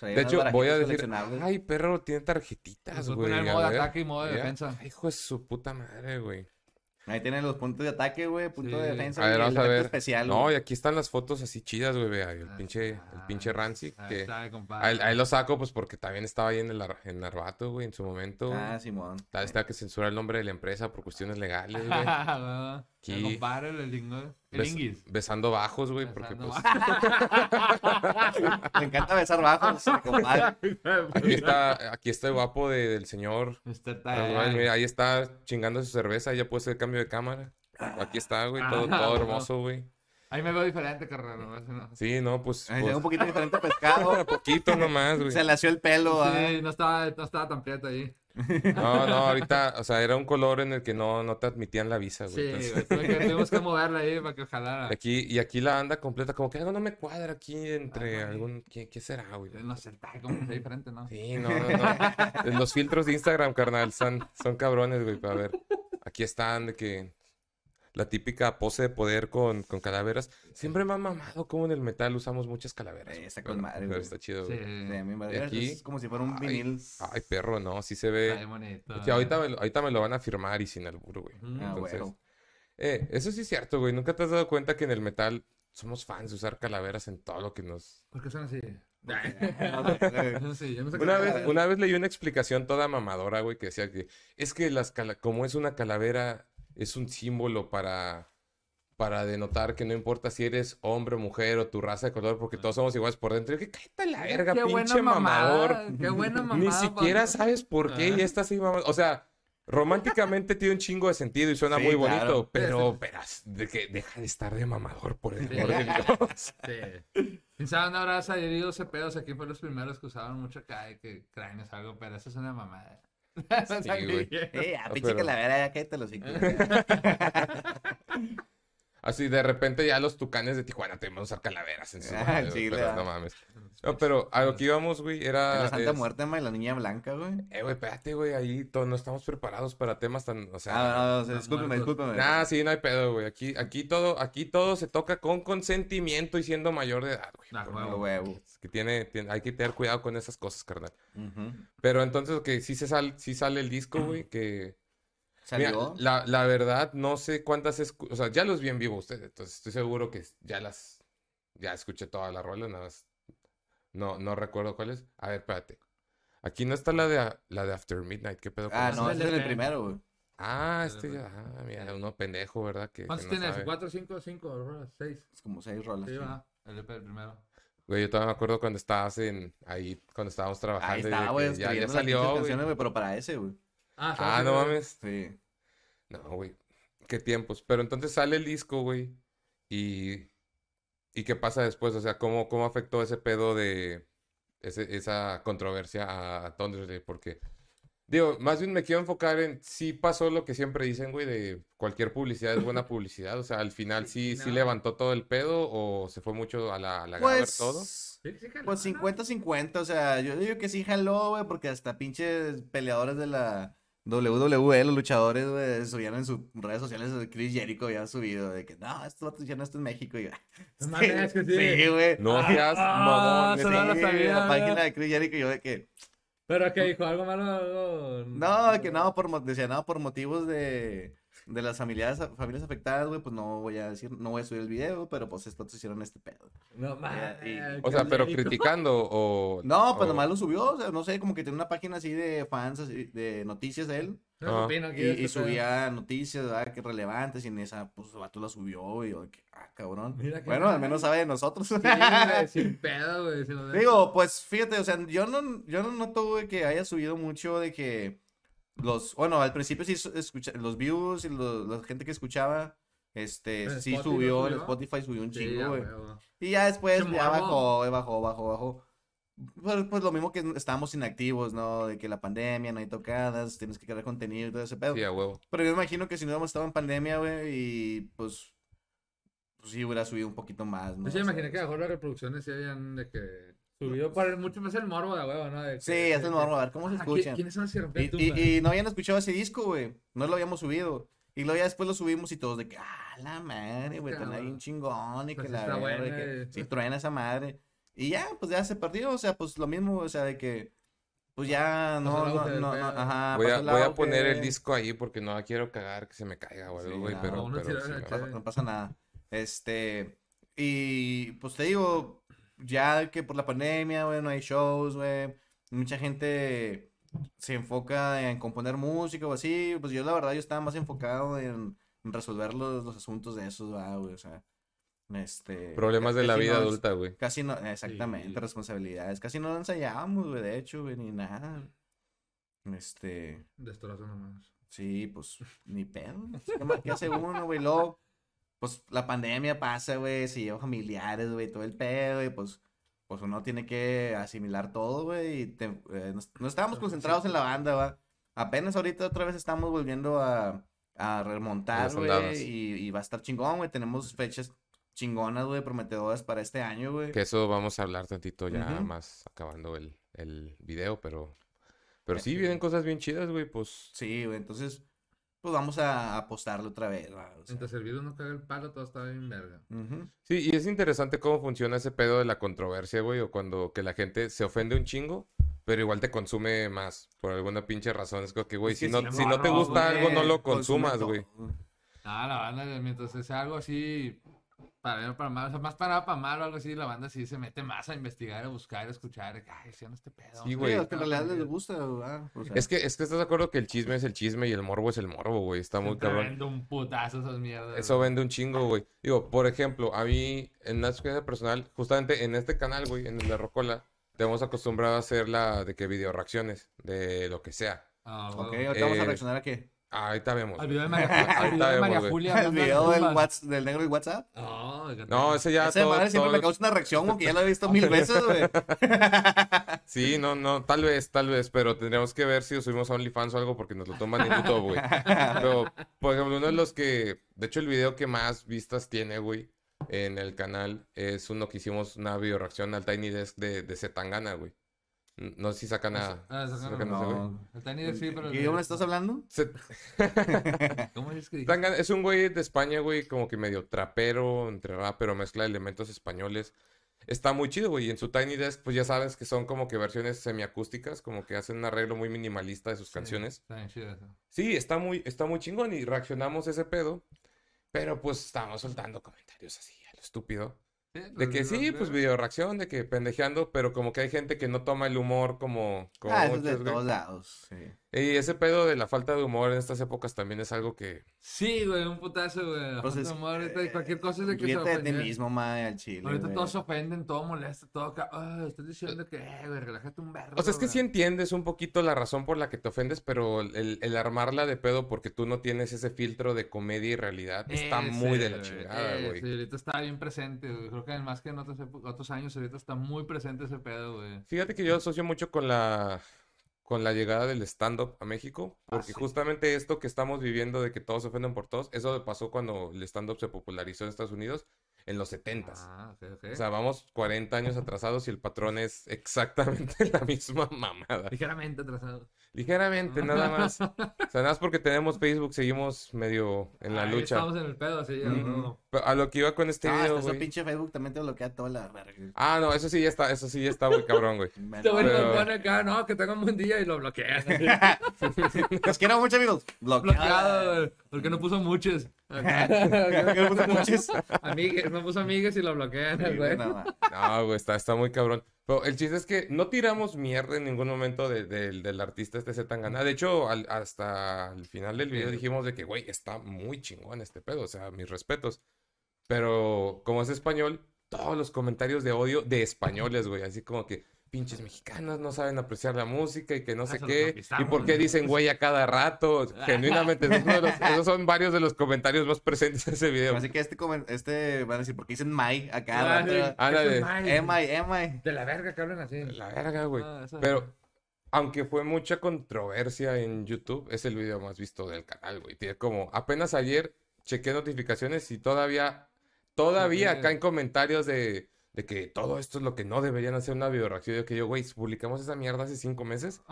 De hecho, voy a decir, ay, perro, tiene tarjetitas, güey. poner modo de ataque y modo de defensa. Hijo de su puta madre, güey. Ahí tienen los puntos de ataque, güey. Punto de defensa. A ver, y el vamos a efecto ver. especial. No, y aquí están las fotos así chidas, güey, vea, el Ah, pinche, el ah, pinche Rancy, que está, compadre. ahí, ahí lo saco, pues, porque también estaba ahí en el, Ar- en Narvato, güey, en su momento. Ah, Simón. Tal vez tenga que censurar el nombre de la empresa por cuestiones legales, güey. Aquí. El el. El Bes- inguis. besando bajos, güey, porque pues Me encanta besar bajos, compadre. aquí está, aquí está el guapo de- del señor. Tide. mira, ahí está chingando su cerveza, ya puede ser el cambio de cámara. Aquí está, güey, todo, Ah, todo no. hermoso, güey. Ahí me veo diferente, carnal. ¿no? Sí, no, pues, Ay, pues, un poquito diferente pescado. poquito nomás, güey. Se lació el pelo. Sí, no estaba, no estaba tan prieto ahí. No, no, ahorita, o sea, era un color en el que no, no te admitían la visa, güey. Sí, entonces- güey, tuvimos que moverla ahí para que jalara. Aquí, y aquí la anda completa, como que algo no me cuadra aquí entre Ah, algún. ¿Qué, qué será, güey? Está como que diferente, ¿no? Sí, no, no, no. Los filtros de Instagram, carnal, son, son cabrones, güey, para ver. Aquí están de que. La típica pose de poder con, con calaveras. Siempre me ha mamado como en el metal usamos muchas calaveras. Eh, está con madre, güey. está chido, Sí, güey. Sí, a mí me- Y aquí- Es como si fuera un Ay, vinil. Ay, perro, no, sí se ve. bien bonito. Ahorita, me, lo- ahorita me lo van a firmar y sin albur, güey. Mm. Ah, Entonces, güey. eh, eso sí es cierto, güey. ¿Nunca te has dado cuenta que en el metal somos fans de usar calaveras en todo lo que nos... ¿Por qué son así? Sí, Una vez, una vez leí una explicación toda mamadora, güey, que decía que es que las cala- como es una calavera, es un símbolo para, para denotar que no importa si eres hombre o mujer o tu raza de color, porque todos somos iguales por dentro. Y que cállate la verga, Qué pinche mamador. mamada. Qué buena mamada. Ni siquiera pa- sabes por qué y estás ahí mamando. O sea, románticamente tiene un chingo de sentido y suena Sí, muy claro. bonito, pero verás, de que deja de estar de mamador por el amor de Dios. Sí. ¿Quién sabe dónde habrá salido ese pedo? O sea, ¿quién fue los primeros que usaban mucho acá y que cráneos algo? Pero eso es una mamada. Sí, güey. Eh, a No, pinche pero- calavera, ya cállate los hijos. Así de repente ya los tucanes de Tijuana te van a usar calaveras en sus Ah, sí, pero no mames. No, pero a lo que íbamos, güey, era... La Santa es- Muerte, ma, y la Niña Blanca, güey. Eh, güey, espérate, güey, ahí to- no estamos preparados para temas tan, o sea... Ah, no, o sea, los discúlpeme, discúlpeme. Nah, sí, no hay pedo, güey. Aquí, aquí todo, aquí todo se toca con consentimiento y siendo mayor de edad, güey. Ah, Por huevo. Huevo. Es que tiene, tiene- hay que tener cuidado con esas cosas, carnal. Pero entonces, que sí se sal, sí sale el disco, güey, que... Mira, Salió. la, la verdad, no sé cuántas... escu- O sea, ya los vi en vivo ustedes, entonces estoy seguro que ya las... Ya escuché todas las rolas, nada más... No, no recuerdo cuáles. A ver, espérate. Aquí no está la de, la de After Midnight, ¿qué pedo Ah, no, es ese es el primero, güey. Ah, este... Ah, mira, uno pendejo, ¿verdad? Que, que ¿Cuántos no tienes? sabe. ¿Cuatro, cinco, cinco? rolas? ¿Seis? Es como seis rolas. Sí, sí. va. El EP el primero. Güey, yo todavía me acuerdo cuando estabas en... Ahí, cuando estábamos trabajando. Ahí que güey. Ya, ya salió, güey, pero para ese, güey. Ah, Ah, no mames. Sí. No, güey. Qué tiempos. Pero entonces sale el disco, güey. Y. ¿Y qué pasa después? O sea, ¿cómo, cómo afectó ese pedo de. ese- esa controversia a, a Thundersley? Porque. Digo, más bien me quiero enfocar en. Sí pasó lo que siempre dicen, güey, de cualquier publicidad es buena publicidad. O sea, al final sí, sí No. levantó todo el pedo o se fue mucho a la, a la Pues. todo. Sí, sí, jaló, Pues ¿no? 50-50, o sea, yo digo que sí jaló, güey, porque hasta pinches peleadores de la WWE, los luchadores, güey, subían en sus redes sociales, de Chris Jericho había subido de que, no, esto va a esto en México, y yo, No mames, que sí. Sí, güey. No seas Ah, mamón. no lo Sí, sabía, la página de Chris Jericho, yo de que, Pero que dijo algo malo. No, que no, por, decía, no, por motivos de, de las familias, familias afectadas, güey, pues no voy a decir, no voy a subir el video, pero pues estos hicieron este pedo. No mames. Y- O sea, pero criticando o. No, pues o- nomás lo subió, o sea, no sé, como que tiene una página así de fans, así, de noticias de él. No Ah. Y, este subía noticias, ¿verdad? Que relevantes, y en esa, pues, el vato la subió, y yo, de que, ah, cabrón. Mira Bueno, al menos sabe de nosotros. Sí, sin pedo, güey. Digo, pues, fíjate, o sea, yo no, yo no noto, güey, que haya subido mucho de que los, bueno, al principio sí escucha, los views y los- la gente que escuchaba, este, En sí Spotify subió, en subió. Spotify subió un Sí, chingo, güey. Y ya después ya bajó, bajó, bajó, bajó. Pues, pues lo mismo que estábamos inactivos, ¿no? De que la pandemia, no hay tocadas, tienes que crear contenido y todo ese pedo. Sí, a huevo. Pero yo me imagino que si no hubiéramos estado en pandemia, güey, y pues, pues sí hubiera subido un poquito más, ¿no? Yo sí O me sea, imaginé que a lo mejor las reproducciones sí habían de que subido por el, mucho más el morbo de huevo, ¿no? De que- Sí, es de el que- morbo, a ver cómo se Ah, ¿qui- escuchan. ¿Quiénes son Y, y, y no habían escuchado ese disco, güey. No lo habíamos subido. Y luego ya después lo subimos y todos de que, ah, la madre, güey, está Cabrón. bien chingón y Pues que la verga, y buena, que eh. sí truena esa madre. Y ya, pues ya se perdió, o sea, pues lo mismo, o sea, de que, pues ya no, el no, no, no, ajá, Voy a, el voy a poner el disco ahí porque no quiero cagar que se me caiga o algo, Sí, güey. no, pero, pero tira sí. No, no pasa nada. Este, y pues te digo, ya que por la pandemia, güey, no hay shows, güey, mucha gente se enfoca en componer música o así, pues yo la verdad yo estaba más enfocado en, resolver los, los asuntos de esos, güey, o sea, este... Problemas de la vida no adulta, güey. Casi no, exactamente, Sí. responsabilidades, casi no ensayábamos, güey, de hecho, güey, ni nada. Este... Destrozo nomás. Sí, pues ni pedo. ¿Qué hace uno, güey? Luego, pues la pandemia pasa, güey, se lleva familiares, güey, todo el pedo, güey, pues, pues uno tiene que asimilar todo, güey, y te- eh, nos, nos estábamos concentrados en la banda, va. Apenas ahorita otra vez estamos volviendo a, a remontar, güey, y, y va a estar chingón, güey. Tenemos fechas chingonas, güey, prometedoras para este año, güey. Que eso vamos a hablar tantito ya más acabando el, el video, pero... Pero sí, vienen cosas bien chidas, güey, pues... Sí, güey, entonces, pues vamos a apostarle otra vez, va, o sea. Mientras el virus no caga el palo, todo está bien verga. Sí, y es interesante cómo funciona ese pedo de la controversia, güey, o cuando que la gente se ofende un chingo, pero igual te consume más, por alguna pinche razón. Es como que, güey, Es si que no, si no te gusta güey, algo, no lo consumas, güey. Ah, la banda, mientras sea algo así, para bien o para mal, o sea, más para para mal o algo así, la banda sí se mete más a investigar, a buscar, a escuchar, ay, hicieron este pedo. Sí, Sí, güey. es que en realidad les gusta, ¿verdad? O sea, Es que, es que estás de acuerdo que el chisme es el chisme y el morbo es el morbo, güey. Está muy cabrón. vende un putazo esas mierdas. Eso güey. vende un chingo, güey. Digo, por ejemplo, a mí, en una experiencia personal, justamente en este canal, güey, en el de Rocola, te hemos acostumbrado a hacer la de que video reacciones, de lo que sea. Ah, Ok, ahorita vamos a Eh, reaccionar a qué. Ah, ahorita vemos. Al video de María, Ahorita al video de María. Julia. El video del. Whats- del negro y WhatsApp. No, ese ya Ese todo- madre siempre todo- me causa una reacción como que ya lo he visto mil veces, güey. Sí, no, no, tal vez, tal vez, pero tendríamos que ver si lo subimos a OnlyFans o algo porque nos lo toman en YouTube, güey. Pero, por ejemplo, uno de los que, de hecho, el video que más vistas tiene, güey, en el canal es uno que hicimos una video reacción al Tiny Desk de, de Zetangana, güey. No sé si sacan a... Ah, si sacan a- sacan a ese güey. No. El Tiny Desk sí, pero. ¿Qué idioma estás hablando? ¿Cómo es que? Zetangana es un güey de España, güey, como que medio trapero, entre rap, pero mezcla elementos españoles. Está muy chido, güey. Y en su Tiny Desk, pues ya sabes que son como que versiones semiacústicas, como que hacen un arreglo muy minimalista de sus canciones. Está bien chido eso. Sí, está muy, está muy chingón y reaccionamos a ese pedo. Pero pues estábamos soltando comentarios así, a lo estúpido. De que sí, pues video reacción, de que pendejeando, pero como que hay gente que no toma el humor como, como Ah, eso es de todos lados. Sí. Y ese pedo de la falta de humor en estas épocas también es algo que... Sí, güey, un putazo, güey. La Pues falta es- de humor ahorita y cualquier cosa es de que se Ríete de ti mismo, mae, al chile. Ahorita güey. todos se ofenden, todo molesta, todo. Ah, estás diciendo que, eh, güey, relájate un verbo. O sea, es que güey. sí entiendes un poquito la razón por la que te ofendes, pero el, el armarla de pedo porque tú no tienes ese filtro de comedia y realidad está muy de la chingada, ese, güey. ahorita está bien presente, güey. Creo que más que en otros, otros años, ahorita está muy presente ese pedo, güey. Fíjate que yo asocio mucho con la con la llegada del stand-up a México, Ah, porque sí. justamente esto que estamos viviendo de que todos se ofenden por todos, eso pasó cuando el stand-up se popularizó en Estados Unidos en los 70s. Ah. O sea, vamos 40 años atrasados y el patrón es exactamente la misma mamada. Ligeramente atrasado. Ligeramente, nada más. O sea, nada más porque tenemos Facebook, seguimos medio en la Ahí lucha. Estamos en el pedo, sí. ya, Ujú. no. A lo que iba con este Ah, video, güey. pinche Facebook también te bloquea toda la verga. Ah, no, eso sí ya está, eso sí ya está muy cabrón, güey. Pero- nos pone acá, no, que tenga un buen día y lo bloquea. Los quiero mucho, amigos. Bloqueado, Bloqueado. güey. Porque no puso muchos. Quiero mucho muchos. Amigues, no puso amigues y lo bloquean, güey. no. No, güey, está, está muy cabrón. Pero el chiste es que no tiramos mierda en ningún momento de- de- del artista este Zetangana. De hecho, al- hasta el final del video dijimos de que, güey, está muy chingón este pedo. O sea, mis respetos. Pero como es español, todos los comentarios de odio de españoles, güey. Así como que pinches mexicanos no saben apreciar la música y que no Ah, sé qué. ¿Y por qué dicen güey a cada rato? Genuinamente, esos son, los- esos son varios de los comentarios más presentes en ese video. Así que este, este van a decir, porque dicen Mike acá. Ah, rato? mal. Emai, Emai. De la verga que hablan así. La verga, güey. Ah, Pero, aunque fue mucha controversia en YouTube, es el video más visto del canal, güey. Tiene como, apenas ayer chequé notificaciones y todavía, todavía acá en comentarios de, de que todo esto es lo que no deberían hacer una video reacción. Yo que yo, güey, publicamos esa mierda hace cinco meses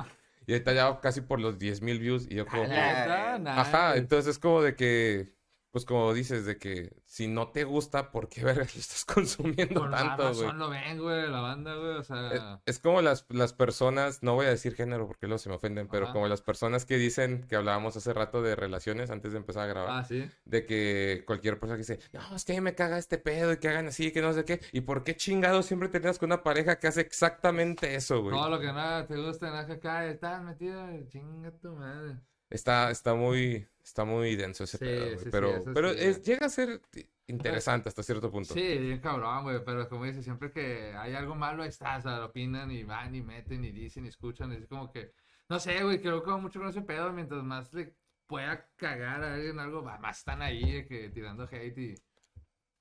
y ahorita ya casi por los 10 mil views y yo como, ajá, entonces es como de que, pues como dices, de que si no te gusta, ¿por qué verga lo estás consumiendo Con tanto, güey? lo ven, güey, la banda, güey, o sea... es como las, las personas, no voy a decir género porque luego se me ofenden, pero como las personas que dicen que hablábamos hace rato de relaciones antes de empezar a grabar, Ah, sí. de que cualquier persona que dice, no, es que a mí me caga este pedo y que hagan así, que no sé qué, y por qué chingados siempre terminas con una pareja que hace exactamente eso, güey. Todo lo que nada te gusta, nada que acá, estás metido, chinga tu madre. Está, está muy, está muy denso ese Sí, pedo, güey, sí, sí, pero, pero es- llega a ser interesante hasta cierto punto. Sí, bien cabrón, güey, pero como dices, siempre que hay algo malo, ahí está, o sea, lo opinan y van y meten y dicen y escuchan, es como que, no sé, güey, creo que va mucho con ese pedo, mientras más le pueda cagar a alguien algo, más están ahí de que tirando hate y...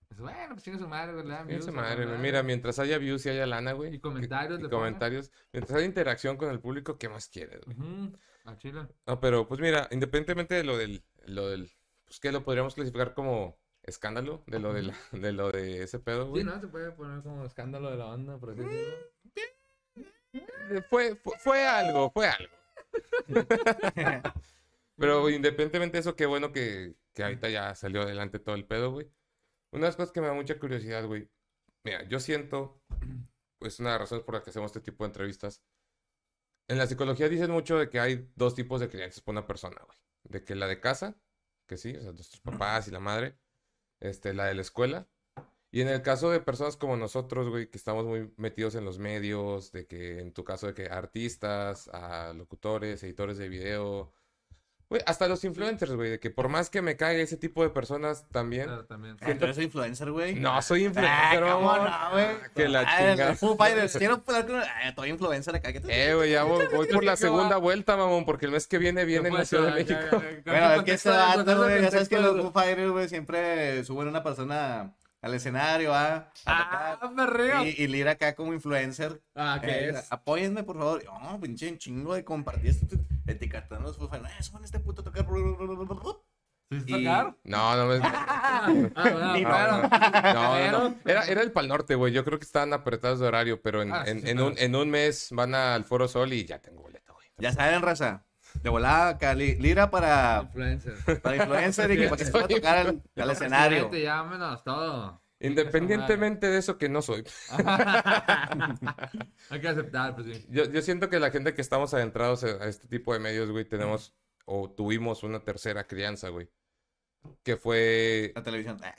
pues, bueno, pues chinga su madre, güey. madre. Mira, mientras haya views y haya lana, güey. Y comentarios y ponen. comentarios. Mientras haya interacción con el público, ¿qué más quieres, güey? Al chile. No, pero pues mira, independientemente de lo del, lo del, pues que lo podríamos clasificar como escándalo, de lo de, la- de lo de ese pedo, Sí, güey. ¿no? Se puede poner como escándalo de la banda, por así decirlo. Eh, Fue, fue, fue algo, fue algo. Pero independientemente de eso, qué bueno que, que ahorita ya salió adelante todo el pedo, güey. Una de las cosas que me da mucha curiosidad, güey. Mira, yo siento, pues una de las razones por las que hacemos este tipo de entrevistas. En la psicología dicen mucho de que hay dos tipos de creencias por una persona, güey. De que la de casa, que sí, o sea, nuestros papás y la madre. Este, la de la escuela. Y en el caso de personas como nosotros, güey, que estamos muy metidos en los medios, de que en tu caso de que artistas, locutores, editores de video, Güey, hasta los influencers, güey, de que por más que me caiga ese tipo de personas también. Pero también. Ah, ¿Tú eres influencer, güey? No, soy Ah, influencer, ¿cómo mamón. no, güey? Que la Ah, chingada. Foo Fighters. Quiero hablar con... Ah, Estoy influencer acá. ¿qué te- Eh, güey, ya voy, voy por la ¿Qué segunda vuelta, mamón, porque el mes que viene viene en la Ciudad de México. Bueno, es que vato, güey, ya sabes que los los Foo Fighters, güey, siempre suben una persona al escenario, ¿ah? A Ah, tocar. perreo. Y, y Lira acá como influencer. Ah, ¿qué Eh, es? Apóyenme, por favor. No, pinche chingo de compartir esto. Etiquetando a los. Eh, suban este puto a tocar. ¿Sí y- tocar? No, no me. Ah, No, no, no. Era, era el Pal Norte, güey. Yo creo que estaban apretados de horario, pero en, Ah, sí, en- sí, en claro. un, en un mes van al Foro Sol y ya tengo boleto, güey. Ya saben, raza. De volada acá. li- Lira para, Influencer. para influencer y que para que se pueda tocar al, al escenario. Llámenos todo. Independientemente de eso que no soy. Hay que aceptar, pues sí. Yo, yo siento que la gente que estamos adentrados a a este tipo de medios, güey, tenemos o tuvimos una tercera crianza, güey. Que fue La televisión. eh.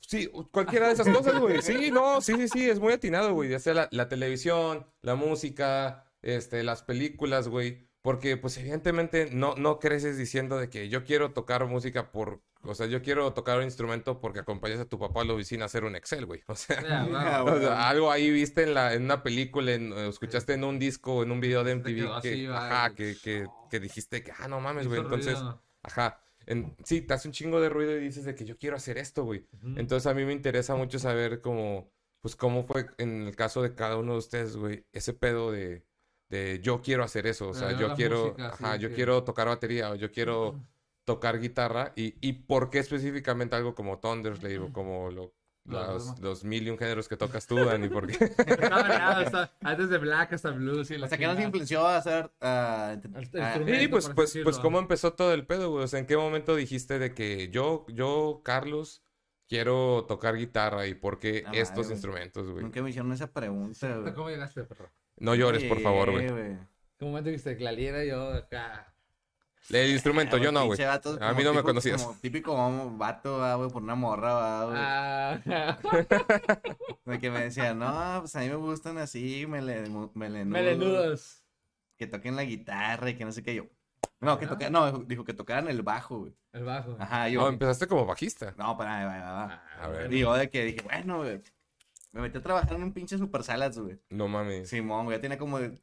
Sí, cualquiera de esas cosas, güey. Sí, no, sí, sí, sí, es muy atinado, güey. Ya sea la, la televisión, la música, este, las películas, güey. Porque, pues, evidentemente no, no creces diciendo de que yo quiero tocar música por... O sea, yo quiero tocar un instrumento porque acompañas a tu papá a la oficina a hacer un Excel, güey. O sea. Ah, o güey. sea, algo ahí viste en, la, en una película, en- escuchaste en un disco, en un video de MTV, que, ajá, que, que, que dijiste que, ah, no mames, güey. Entonces, ruido. ajá. En, sí, te hace un chingo de ruido y dices de que yo quiero hacer esto, güey. Entonces a mí me interesa mucho saber cómo, pues cómo fue en el caso de cada uno de ustedes, güey, ese pedo de, de yo quiero hacer eso, o sea, yo quiero, música, sí, ajá, yo que- quiero tocar batería o yo quiero tocar guitarra y, y por qué específicamente algo como Thunderslave o como lo- Los los, mil y un géneros que tocas tú, Dani, porque Está variado, está- Antes de Black hasta Blues y la O sea, que nos influenció a hacer. ah, ah, instrumento. Sí, pues, pues, pues. ¿cómo empezó todo el pedo, güey? O sea, ¿en qué momento dijiste de que yo, yo, Carlos, quiero tocar guitarra y por qué madre, estos instrumentos, güey? Nunca me hicieron esa pregunta, güey. ¿Cómo llegaste, perro? No llores, por favor, güey. Sí, ¿Qué momento viste que la liera yo acá? El instrumento, yo no, güey. A como mí no me conocías. Como típico como vato, va, güey, por una morra, güey. Ah, De que me decía, no, pues a mí me gustan así, melenudos. melenudos. Que toquen la guitarra y que no sé qué yo. No, que toquen, no, dijo que tocaran el bajo, güey. El bajo. Ajá, No, yo. empezaste como bajista. No, para, va, va, va. Ah, A ver. yo de que dije, bueno, güey. Me metí a trabajar en un pinche Super Salads, güey. No mames. Simón, güey, ya tenía como de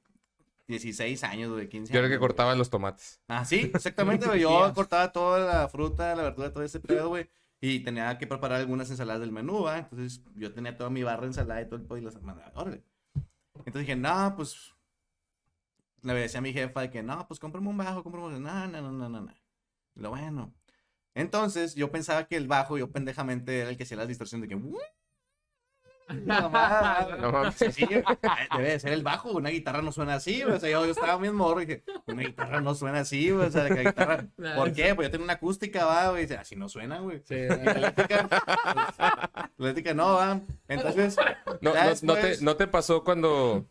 16 años, güey, 15 Yo era años. el que güey. cortaba los tomates. Ah, sí, exactamente, güey. Yo cortaba toda la fruta, la verdura, todo ese pedo, güey. Y tenía que preparar algunas ensaladas del menú, ¿va? Entonces yo tenía toda mi barra de ensalada y todo el pollo y las mandaba, órale. Entonces dije, no, pues. Le decía a mi jefa de que, no, pues cómprame un bajo, cómprame un. No, no, no, no, no. Lo bueno. Entonces yo pensaba que el bajo, yo pendejamente era el que hacía las distorsiones de que. No mames. Sí, debe de ser el bajo, una guitarra no suena así, güey. O sea, yo, yo estaba bien morro y dije, una guitarra no suena así, güey. O sea, que la guitarra, ¿por qué? Pues yo tengo una acústica, va, güey. Y dice, así no suena, güey. Sí, eléctrica, pues, no, va. Entonces, No, te, ¿No te pasó cuando,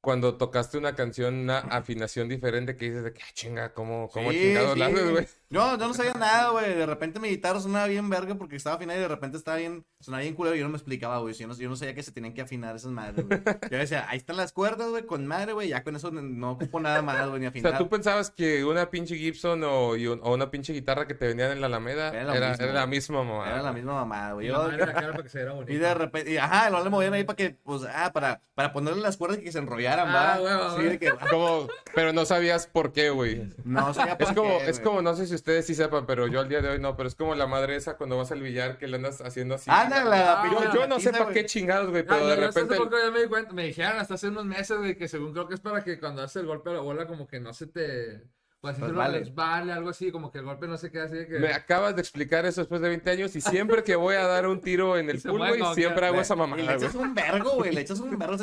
cuando tocaste una canción, una afinación diferente que dices de que, "Ah, chinga, ¿cómo, cómo Sí, chingados sí. la haces, güey? Yo, yo no sabía nada, güey. De repente mi guitarra sonaba bien verga porque estaba afinada y de repente estaba bien, sonaba bien culero y yo no me explicaba, güey. Yo no, yo no sabía que se tenían que afinar esas madres, güey. Yo decía, ahí están las cuerdas, güey, con madre, güey. Ya con eso no- no ocupo nada más, güey, ni O afinar. sea, tú pensabas que una pinche Gibson o, y un- o una pinche guitarra que te vendían en la Alameda Era era, lo era, mismo, la misma mamá. Era la misma mamada, güey. la Yo- la. Y de repente, y, ajá, lo le movían ahí para que, pues, ah, para, para ponerle las cuerdas y que se enrollaran, va. Ah, sí, huevo. de que, ah, Como, pero no sabías por qué, güey. no sabía Es por como, qué, es güey. como, no sé si ustedes sí sepan, pero yo al día de hoy no, pero es como la madre esa cuando vas al billar que le andas haciendo así. Ándale, la Yo, yo no sé para qué chingados, güey, pero de yo repente... ya me di cuenta, me dijeron hasta hace unos meses, güey, que según creo que es para que cuando haces el golpe a la bola como que no se te... Pues así Resbale. vale. vale, algo así, como que el golpe no se queda así de que... Me acabas de explicar eso después de 20 años y siempre que voy a dar un tiro en el pool, güey, siempre hago esa Y mamada, le echas un vergo, güey, le echas un vergo.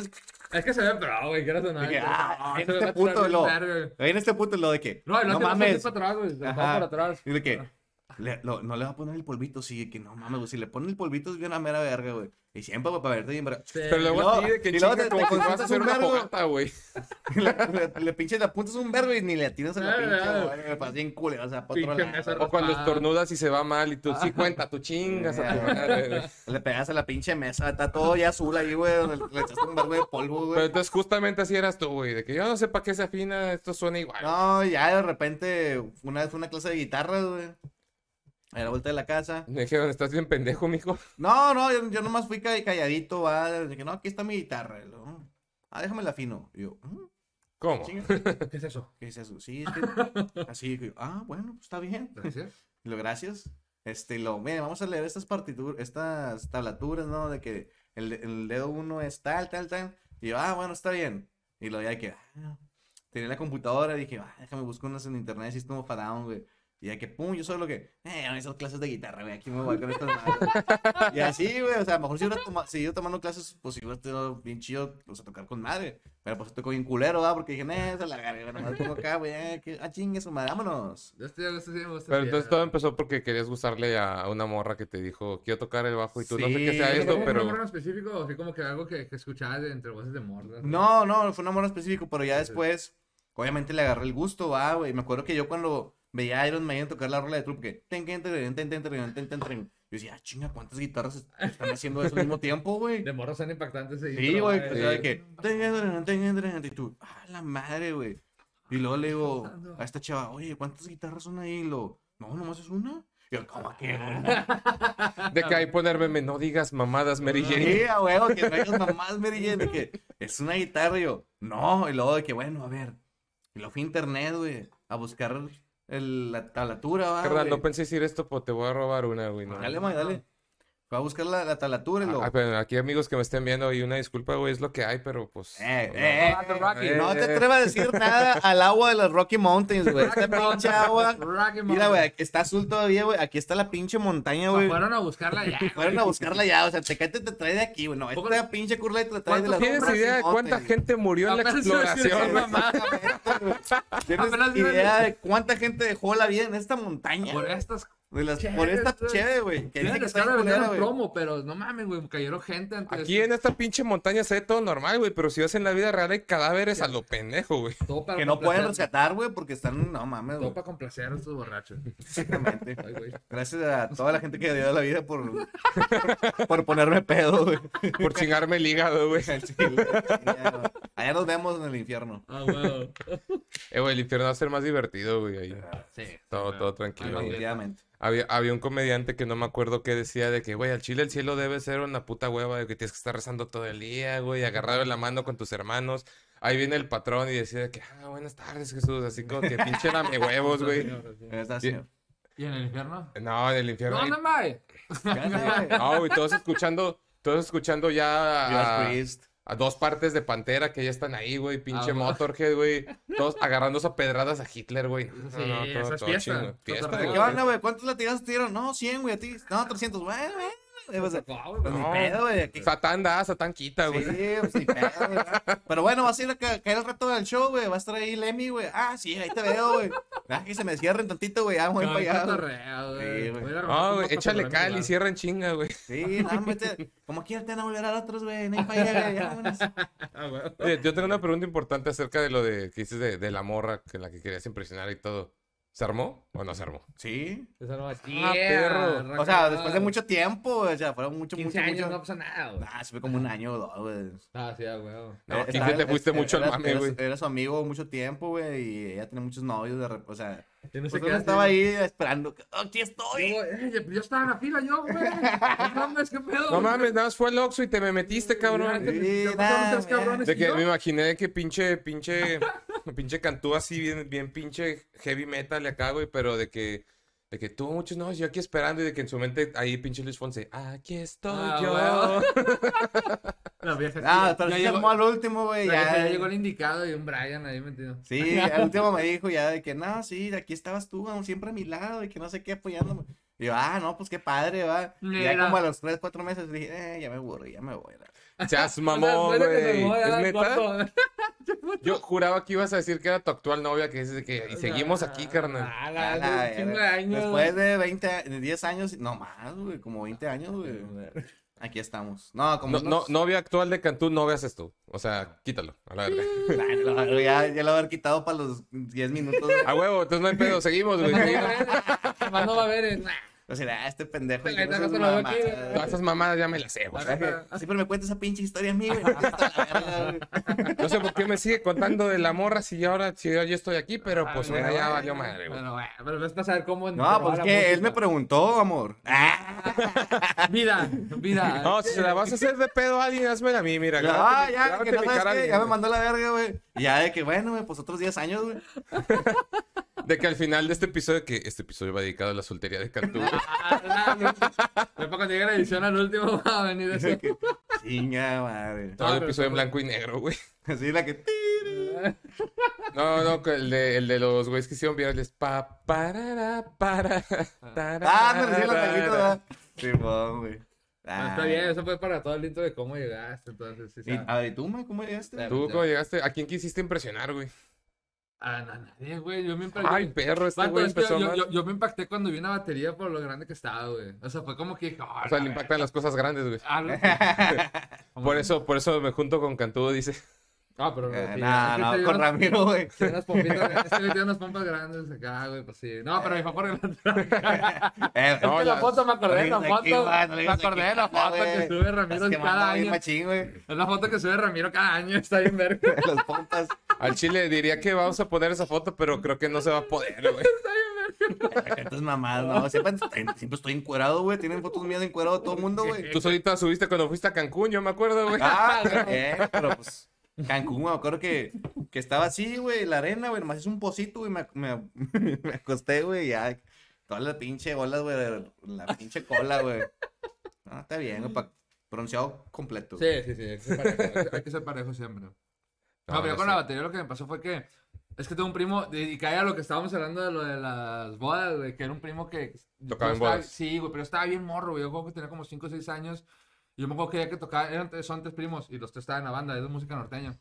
Es que se ve pero, güey, quieras o no. ah, no, en se ve este bien lo. verga, güey. Ahí en este punto lo de que. No, No no, te vas así mames. para atrás, güey, te vas Ajá. para atrás. Y de que. Le- lo- no le va a poner el polvito, sí, que no mames, güey. Si le ponen el polvito es bien a mera verga, güey. Y siempre, güey, para verte bien verga. Sí. Pero luego luego- así de que chinga te- como te que vas a hacer un una fogata, güey. le, le, le pinches le apuntas un verbo y ni le atinas a la Ah, pinche, ah. güey. Me pasa bien culero, o sea, para otro Pinche lado. mesa O cuando Ah. estornudas y se va mal y tú sí cuenta, tú chingas a tu madre. güey. Le pegas a la pinche mesa, está todo ya azul ahí, güey, donde le echaste un verbo de polvo, Pero güey. entonces justamente así eras tú, güey, de que yo no sé para qué se afina, esto suena igual. No, ya de repente, una vez fue una clase de guitarra, güey. A la vuelta de la casa. Me dijeron, estás bien pendejo, mijo. No, no, yo, yo nomás fui ca- calladito, va. De que no, aquí está mi guitarra. Luego, ah, déjame la afino. Y yo, "Mm, ¿Cómo? ¿Qué es eso? ¿qué es eso? Sí, es que. Así, yo, ah, bueno, pues está bien. Gracias. Y lo gracias. Este, y lo, miren, vamos a leer estas partituras, estas tablaturas, ¿no? De que el, el dedo uno es tal, tal, tal. Y yo, ah, bueno, está bien. Y lo ya que, ah, tenía la computadora y dije, ah, déjame buscar unas en internet, System of a Down, güey. Y ya que, pum, yo solo que, eh, esas clases de guitarra, güey, aquí me voy con estas madres. Y así, güey, o sea, a lo mejor si hubiera toma- seguido tomando clases, pues hubiera estado bien chido, o sea, tocar con madre. Pero pues tocó bien culero, ¿verdad? Porque dije, eh, esa la garra, nomás pongo acá, güey, eh, que, ah, chingue su madre, vámonos. Yo estoy, yo estoy, me gusta Pero entonces todo empezó porque querías gustarle a una morra que te dijo, quiero tocar el bajo y tú no sé Sí. qué sea ¿Pero esto, como un pero... número en específico o así como que algo que, que escuchabas de entre voces de morras? No, no, fue un amor específico, pero ya después, obviamente le agarré el gusto, va, güey. Me acuerdo que yo cuando veía a Iron Maiden tocar la rola de Trump que... Yo decía, chinga, ¿cuántas guitarras están haciendo eso al mismo tiempo, güey? De morros son impactantes. Sí, güey. O sea, de que... Y tú, ah, la madre, güey. Y luego le digo a esta chava, oye, ¿cuántas guitarras son ahí? Y lo, no, nomás es una. Y yo, ¿cómo que? De que ahí ponerme, no digas mamadas, Mary Jane. Sí, a huevo, que no digas mamadas, Mary Jane. Es una guitarra, y yo, no. Y luego de que, bueno, a ver. Y lo fui a internet, güey, a buscar el, la tablatura, va, Carnal, no pensé decir esto, pues te voy a robar una, güey. no. Dale, güey, dale. Fue a buscar la, la tablatura y lo... Ah, pero aquí amigos que me estén viendo y una disculpa, güey, es lo que hay, pero pues... Eh, no, eh, no, no te atrevas a decir nada al agua de los Rocky Mountains, güey. Esta pinche agua. Rocky Mira, güey, está azul todavía, güey. Aquí está la pinche montaña, güey. fueron a buscarla ya. Fueron a buscarla ya, o sea, Tecate te trae de aquí, güey. No, esta pinche curla te trae de ¿Cuántos las ¿Tienes idea de cuánta gente murió en la exploración, mamá. ¿Tienes idea de cuánta gente dejó la vida en esta montaña? Por estas. De las- cheves, por esta güey. cheve, güey. Que dice que está culera, güey. promo, pero no mames, güey. Cayeron gente antes. Aquí en esta pinche montaña se ve todo normal, güey, pero si vas en la vida real hay cadáveres a lo pendejo, güey. Todo Que no pueden rescatar, güey, porque están, no mames, Todo güey. para complacer a estos borrachos. Exactamente. Ay, güey. Gracias a toda la gente que dio la vida por, por ponerme pedo, güey. Por chingarme el hígado, güey. Güey. Allá nos vemos en el infierno. Ah, güey. Eh, güey, el infierno va a ser más divertido, güey, ahí. Sí. Todo, todo tranquilo, güey. Definitivamente. Había, había un comediante que no me acuerdo qué decía de que, güey, al chile el cielo debe ser una puta hueva, de que tienes que estar rezando todo el día, güey, agarrado de la mano con tus hermanos. Ahí viene el patrón y decía de que, ah, buenas tardes, Jesús, así como que pinche dame huevos, güey. ¿Y en el infierno? No, en el infierno. güey. No, güey, todos escuchando, todos escuchando ya a, Priest. A dos partes de Pantera que ya están ahí, güey, pinche Ah. Motorhead, güey. Todos agarrándose a pedradas a Hitler, güey. Sí, eso es fiesta. chingón. Fiesta, Cotorreo. ¿Qué güey. onda, güey? ¿Cuántos latigazos te dieron? No, 100, güey, a ti. No, 300. Bueno, güey. Pues, No, pues, ni No. pedo, güey. aquí- Satán da, Satán quita, Sí, güey. pues ni pedo, güey. Pero bueno, vas a ir a ca- caer al rato del show, güey. Va a estar ahí Lemmy, güey. Ah, sí, ahí te veo, güey. Ah, que se me cierren tantito, güey. Ah, voy Qué para allá. güey. Sí, güey. No, güey, échale cal y ¿verdad? cierra en chinga, güey. Sí, no, vete. Como quieran te van a volver a otros, güey. No hay para allá, güey. vámonos. Ah. Oye, yo tengo una pregunta importante acerca de lo de que dices de, de la morra que la que querías impresionar y todo. ¿Se armó o no se armó? Sí. Esa no es Ah, perro. O sea, después de mucho tiempo. O sea, fueron mucho, 15 mucho, años mucho. no pasa nada, güey. Ah, se fue como un año o dos, güey. Ah, sí, ah, güey. No, Eh, aquí estaba- te fuiste eh, mucho al era- mame, era- güey. Era su amigo mucho tiempo, güey, y ella tenía muchos novios de O sea, Yo no pues qué estaba ahí esperando. que, "Oh, ¡Aquí estoy! eh, yo- yo estaba en la fila, yo, güey. No mames, qué pedo. No mames, nada más fue el Oxxo y te me metiste, cabrón. Sí, ya pasaron nah, tres cabrones De que yo. me imaginé que pinche, pinche, pinche cantú así bien, bien pinche heavy metal acá, güey, pero de que, de que tuvo muchos no, yo aquí esperando y de que en su mente ahí pinche Luis Fonse, aquí estoy Ah, yo. La vieja. Ah, pero ya llegó- armó al último, güey. Ya, ya llegó el indicado y un Brian ahí metido. Sí, al último me dijo ya de que, no, sí, aquí estabas tú, aún siempre a mi lado, y que no sé qué, apoyándome. Y yo, ah, no, pues qué padre, va. Y ya como a los 3, 4 meses dije, eh, ya me aburrí, ya me voy. la- Seas mamón, güey. ya ¿Es neta? Yo juraba que ibas a decir que era tu actual novia, que dices que y seguimos aquí, carnal. Ah, la- la años. Después de 20, a- de 10 años, no más, güey, como 20 años, güey. Aquí estamos. No, como No, no, unos- novia actual de Cantú, no veas esto. O sea, quítalo, a la verga. Ya, ya lo voy a haber quitado para los 10 minutos. güey. A huevo, entonces no hay pedo, seguimos, güey. seguimos. Además no va a haber. eh, nah. O sea, ah, este pendejo. y no no aquí, güey. Todas esas mamadas ya me las sé, güey. Siempre me cuenta esa pinche historia a mí, güey. No sé por qué me sigue contando de la morra si yo ahora, si yo, yo estoy aquí, pero pues Ah, mira, bueno, ya valió madre, güey. Pero, bueno, pero es para saber cómo. No, pues que él me preguntó, amor. Ah, Vida, vida. No, si se la vas a hacer de pedo a alguien, házmela a mí, mira. mi- ya, que no sabes ya me mandó la verga, güey. Y ya de que, bueno, güey, pues otros 10 años, güey. De que al final de este episodio, que este episodio va dedicado a la soltería de Cantú. Después cuando llegue la edición al último va a venir eso. Chinga, madre. Todo el pero episodio en blanco y negro, güey. Así la que. No, no, que el de, el de los güeyes que hicieron virales. Pa, parara, para, Ah, no le hicieron los taglitos, ¿verdad? Simón, güey. Ah, está bien, eso fue para todo el intro de cómo llegaste. Entonces, sí, Y, a ver, ¿y tú, ma? ¿Cómo llegaste? ¿Tú cómo llegaste? ¿A quién quisiste impresionar, güey? No, nadie, güey. Yo me impacté. Ay, perro, este güey empezó yo, mal. yo, yo me impacté cuando vi una batería por lo grande que estaba, güey. O sea, fue como que oh, O sea, le impactan las cosas grandes, güey. Por eso, por eso me junto con Cantú, dice. Ah, pero no. Eh, no, es que no, con unas- Ramiro, güey. tiene unas pompitas, este güey tiene unas pompas grandes acá, güey, pues sí. No, pero mi favor, el otro. Eh, No, Es que la foto, me acordé de la aquí, foto. Me acordé de la foto que sube Ramiro Es que cada año. machín. Es la foto que sube Ramiro cada año, está bien verga. Las pompas. Al chile diría que vamos a poner esa foto, pero creo que no se va a poder, güey. Estas mamadas, no. Siempre, siempre estoy encuerado, güey. Tienen fotos mías de encuerado todo el mundo, güey. Tú solita subiste cuando fuiste a Cancún, yo me acuerdo, güey. Ah, eh, pero pues. Cancún, me acuerdo que, que estaba así, güey, la arena, güey, nomás es un pocito, güey, me, me, me acosté, güey, ya, toda la pinche olas, güey, la pinche cola, güey. No, está bien, güey, pa- pronunciado completo. Sí, sí, sí, hay que ser parejo, hay que ser parejo siempre. No, No, pero yo no con la batería lo que me pasó fue que es que tengo un primo, cae a lo que estábamos hablando de lo de las bodas, güey, que era un primo que... Tocaba en bodas. Sí, güey, pero estaba bien morro, güey, yo creo que tenía como 5 o 6 años, yo me acuerdo que ya que tocaba, eran, son tres primos, y los tres estaban en la banda, es de música norteña.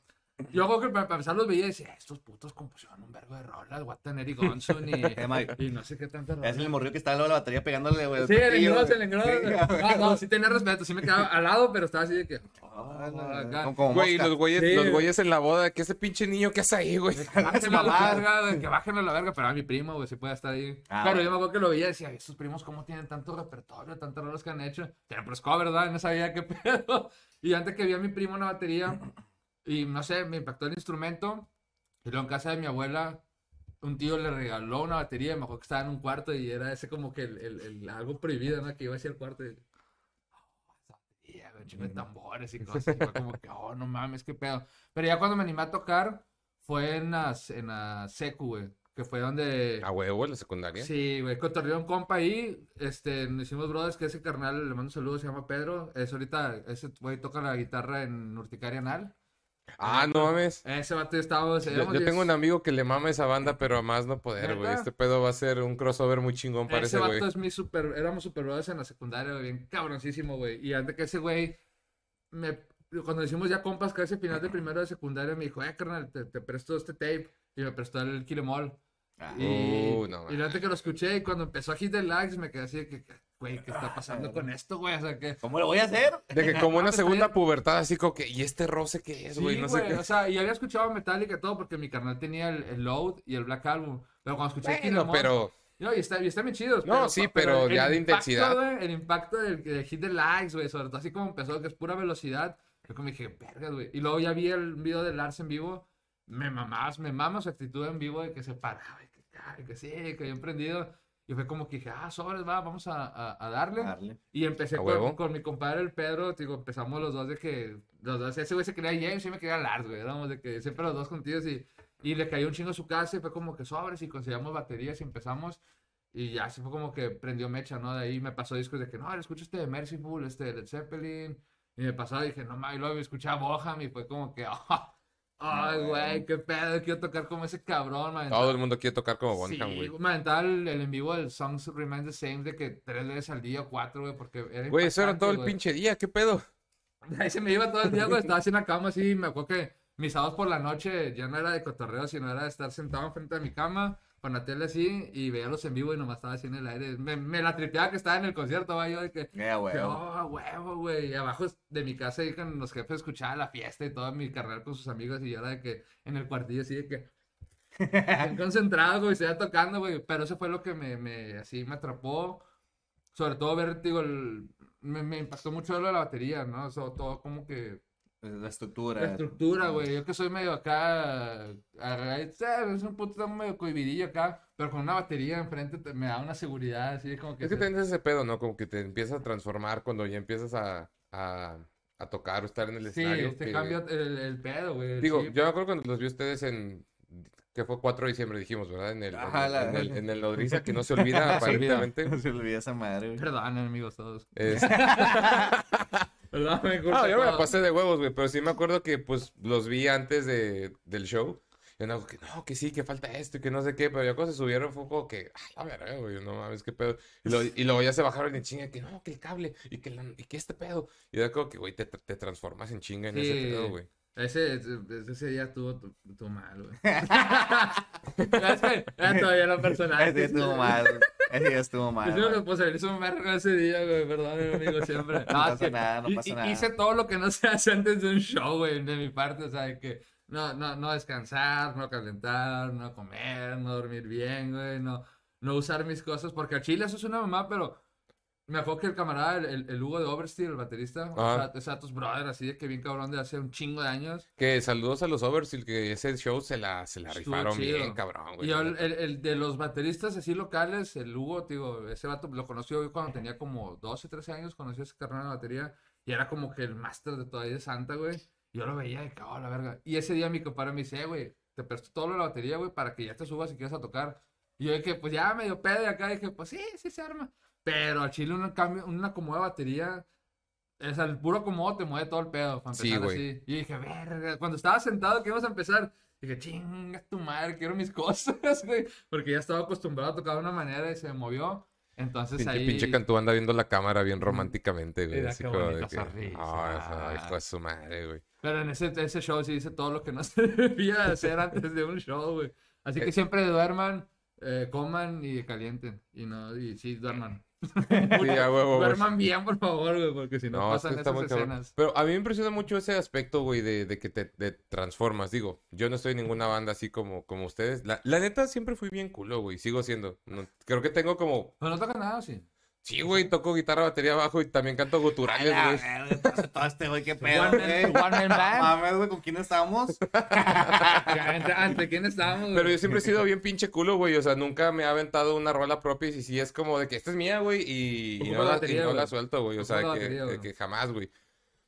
Yo creo que para, para empezar los veía y decía, estos putos compusieron un vergo de rolas, voy a tener y no sé qué tantas Es rolas. el morrió que estaba al lado de la batería pegándole, güey. Sí, el engroso, el engroso. Sí, güey. No, no, sí tenía respeto, sí me quedaba al lado, pero estaba así de que... Ah, como Güey, los güeyes, Sí. los güeyes en la boda, que ese pinche niño que hace ahí, güey. Bájenlo a la verga, que bájenlo a la verga, pero a mi primo, güey, si puede estar ahí. Ah, pero bueno. yo me acuerdo que lo veía y decía, estos primos, ¿cómo tienen tanto repertorio, tantas rolas que han hecho? Tienen pues cover, ¿verdad? No sabía qué pedo. Y antes que vi a mi primo una batería, y no sé, me impactó el instrumento. Y luego en casa de mi abuela, un tío le regaló una batería, y me acuerdo que estaba en un cuarto y era ese como que el, el- el- algo prohibido, ¿no? Que iba hacia el cuarto y... "Oh, esa batería, de tambores y cosas. Y fue como que, oh, no mames, qué pedo. Pero ya cuando me animé a tocar, fue en la, en la secu, güey. Que fue donde... A huevo, en la secundaria. Sí, güey, cotorreó un compa ahí, este, nos hicimos brothers, que ese carnal, le mando un saludo, se llama Pedro, es ahorita, ese güey toca la guitarra en Urticaria Anal. Ah, no mames. Ese vato estábamos, Yo, tengo un amigo que le mama esa banda, pero a más no poder, güey. Este pedo va a ser un crossover muy chingón, Ese parece, güey. vato es mi super, éramos super brothers en la secundaria, güey, bien cabroncísimo, güey. Y antes que ese güey, me, cuando hicimos ya compas casi al final de primero de secundaria, me dijo, eh, carnal, te, te presto este tape. Y me prestó el Kilemol. Ah, Y, Uh, no y antes que lo escuché, y cuando empezó a hit the likes, me quedé así de que, güey, ¿qué está pasando con esto, güey? O sea, que... ¿Cómo lo voy a hacer? De que como una segunda pubertad, así como que, ¿y este roce qué es, güey? Sí, no güey, sé qué. o sea, y había escuchado Metallica y todo porque mi carnal tenía el, el Load y el Black Album. Pero cuando escuché Bueno, All- pero No, y está, y están bien chidos. No, sí, pero el ya de impacto, intensidad. güey, el impacto del, del hit de likes, güey, sobre todo así como empezó, que es pura velocidad. Yo como dije, verga, güey. Y luego ya vi el video de Lars en vivo. Me mamás, me mama su actitud en vivo de que se paraba que, que sí, que bien prendido. Y fue como que dije, ah, sobres, va, vamos a, a- a darle. Darle. Y empecé con, con mi compadre el Pedro, digo, empezamos los dos de que, los dos, ese güey se quería James y me quería Lars, güey, éramos de que siempre los dos contigo y, y le cayó un chingo a su casa y fue como que sobres y conseguíamos baterías y empezamos y ya así fue como que prendió mecha, ¿no? De ahí me pasó discos de que, no, escucho este de Merciful, este de Led Zeppelin y me pasaba y dije, no y luego escuchaba Boham y fue como que, oh, ay, güey, qué pedo, quiero tocar como ese cabrón, man. todo el mundo quiere tocar como Sí, Bonham, güey. me aventaba el, el en vivo del Songs Remain the Same de que tres veces al día o cuatro, güey, porque era Güey, eso era todo el pinche día, ¿qué pedo? Ahí se me iba todo el día, güey, estaba así en la cama así, y me acuerdo que mis sábados por la noche ya no era de cotorreo, sino era de estar sentado enfrente de mi cama con la tele así y veíalos en vivo y nomás estaba así en el aire. Me, me la tripeaba que estaba en el concierto, va yo de que... Eh, güey. oh, huevo, güey. Y abajo de mi casa ahí con los jefes escuchaba la fiesta y todo mi carrera con sus amigos y yo era de que en el cuartillo así de que... bien concentrado, güey, se iba tocando, güey. Pero eso fue lo que me, me, así me atrapó. Sobre todo ver, digo, el- me, me impactó mucho lo de la batería, ¿no? Eso, todo como que La estructura. la estructura, güey. Yo que soy medio acá. a- Es un puto medio cohibidillo acá. Pero con una batería enfrente te- me da una seguridad así como que. Es que tienes ese pedo, ¿no? Como que te empiezas a transformar cuando ya empiezas a, a, a tocar o estar en el Sí, escenario. te que- cambia el, el pedo, güey. Digo, chip. yo me acuerdo cuando los vi ustedes en... que fue 4 de diciembre, dijimos, ¿verdad? En el, en Ajá, el- la- en el, en el Nodriza, que no se olvida aparentemente. Se olvida esa madre, güey. Perdón, amigos todos. Es- Perdón, me No, yo me la pasé de huevos, güey, pero sí me acuerdo que pues los vi antes de, del show. Y no, que no, que sí, que falta esto y que no sé qué, pero ya cuando se subieron fue como que, ah, la verga, güey, no mames, qué pedo. Y, lo- y luego ya se bajaron en chinga, que no, que el cable y que, la- y que este pedo. Y era como que, güey, te, te transformas en chinga en ese pedo, güey. Ese, ese, ese día estuvo, estuvo mal, güey. Todavía lo personal. Ese día estuvo mal. Ese día estuvo mal. Yo creo que pues un verga ese día, güey. Perdón, amigo, siempre. No pasa que nada, no pasa nada. Hice todo lo que no se hace antes de un show, güey, de mi parte. O sea, que no, no, no descansar, no calentar, no comer, no dormir bien, güey. No, no usar mis cosas. Porque a Chile eso es una mamá, pero me acuerdo que el camarada, el, el, el Hugo de Oversteel, el baterista, o Ajá. sea, tus brother, así de que bien cabrón de hace un chingo de años. Que saludos a los Overseal, que ese show se la, se la Estuvo rifaron chido. bien, cabrón, güey. Y el, el- de los bateristas así locales, el Hugo, digo, ese vato lo conocí yo cuando tenía como 12, 13 años, conocí a ese carnal de batería y era como que el máster de todavía de Santa, güey. Y yo lo veía de oh, la verga. Y ese día mi compadre me dice, "Eh, güey, te presto todo lo de la batería, güey, para que ya te subas y quieras a tocar. Y yo dije, pues ya medio pedo de acá, dije, pues sí, sí se arma. Pero al chile un cambio, una acomodo de batería, o sea, el puro acomodo te mueve todo el pedo para Sí, güey. así. Y dije, verga, cuando estaba sentado que íbamos a empezar, dije, chinga tu madre, quiero mis cosas, güey. Porque ya estaba acostumbrado a tocar de una manera y se movió. Entonces Pinche, ahí... pinche Cantú anda viendo la cámara bien románticamente, güey. Así como de que, sonrisa. "Ah, hijo de su madre, güey. Pero en ese, ese show sí hice todo lo que no se debía hacer antes de un show, güey. Así que Eh. siempre duerman, eh, coman y calienten. Y no, y sí, duerman. Sí, a huevo, güey. duerman bien, por favor, güey, porque si no, No, es que pasan está esas cabrón. escenas. Pero a mí me impresiona mucho ese aspecto, güey, de, de que te, te transformas. Digo, yo no estoy en ninguna banda así como, como ustedes. La, la neta siempre fui bien culo, güey. Sigo siendo. No- creo que tengo como... Pero no toca nada, sí. Sí, güey, toco guitarra, batería bajo y también canto guturales, güey. todo este güey, qué pedo, One güey. man, one man No band. Mames, güey, ¿con quién estamos? ¿Ante, ante quién estábamos? Pero yo siempre he sido bien pinche culo, güey. O sea, nunca me ha aventado una rola propia y sí es como de que esta es mía, güey, y, no, la y no suelto, güey. O sea, que, batería, que- jamás, güey.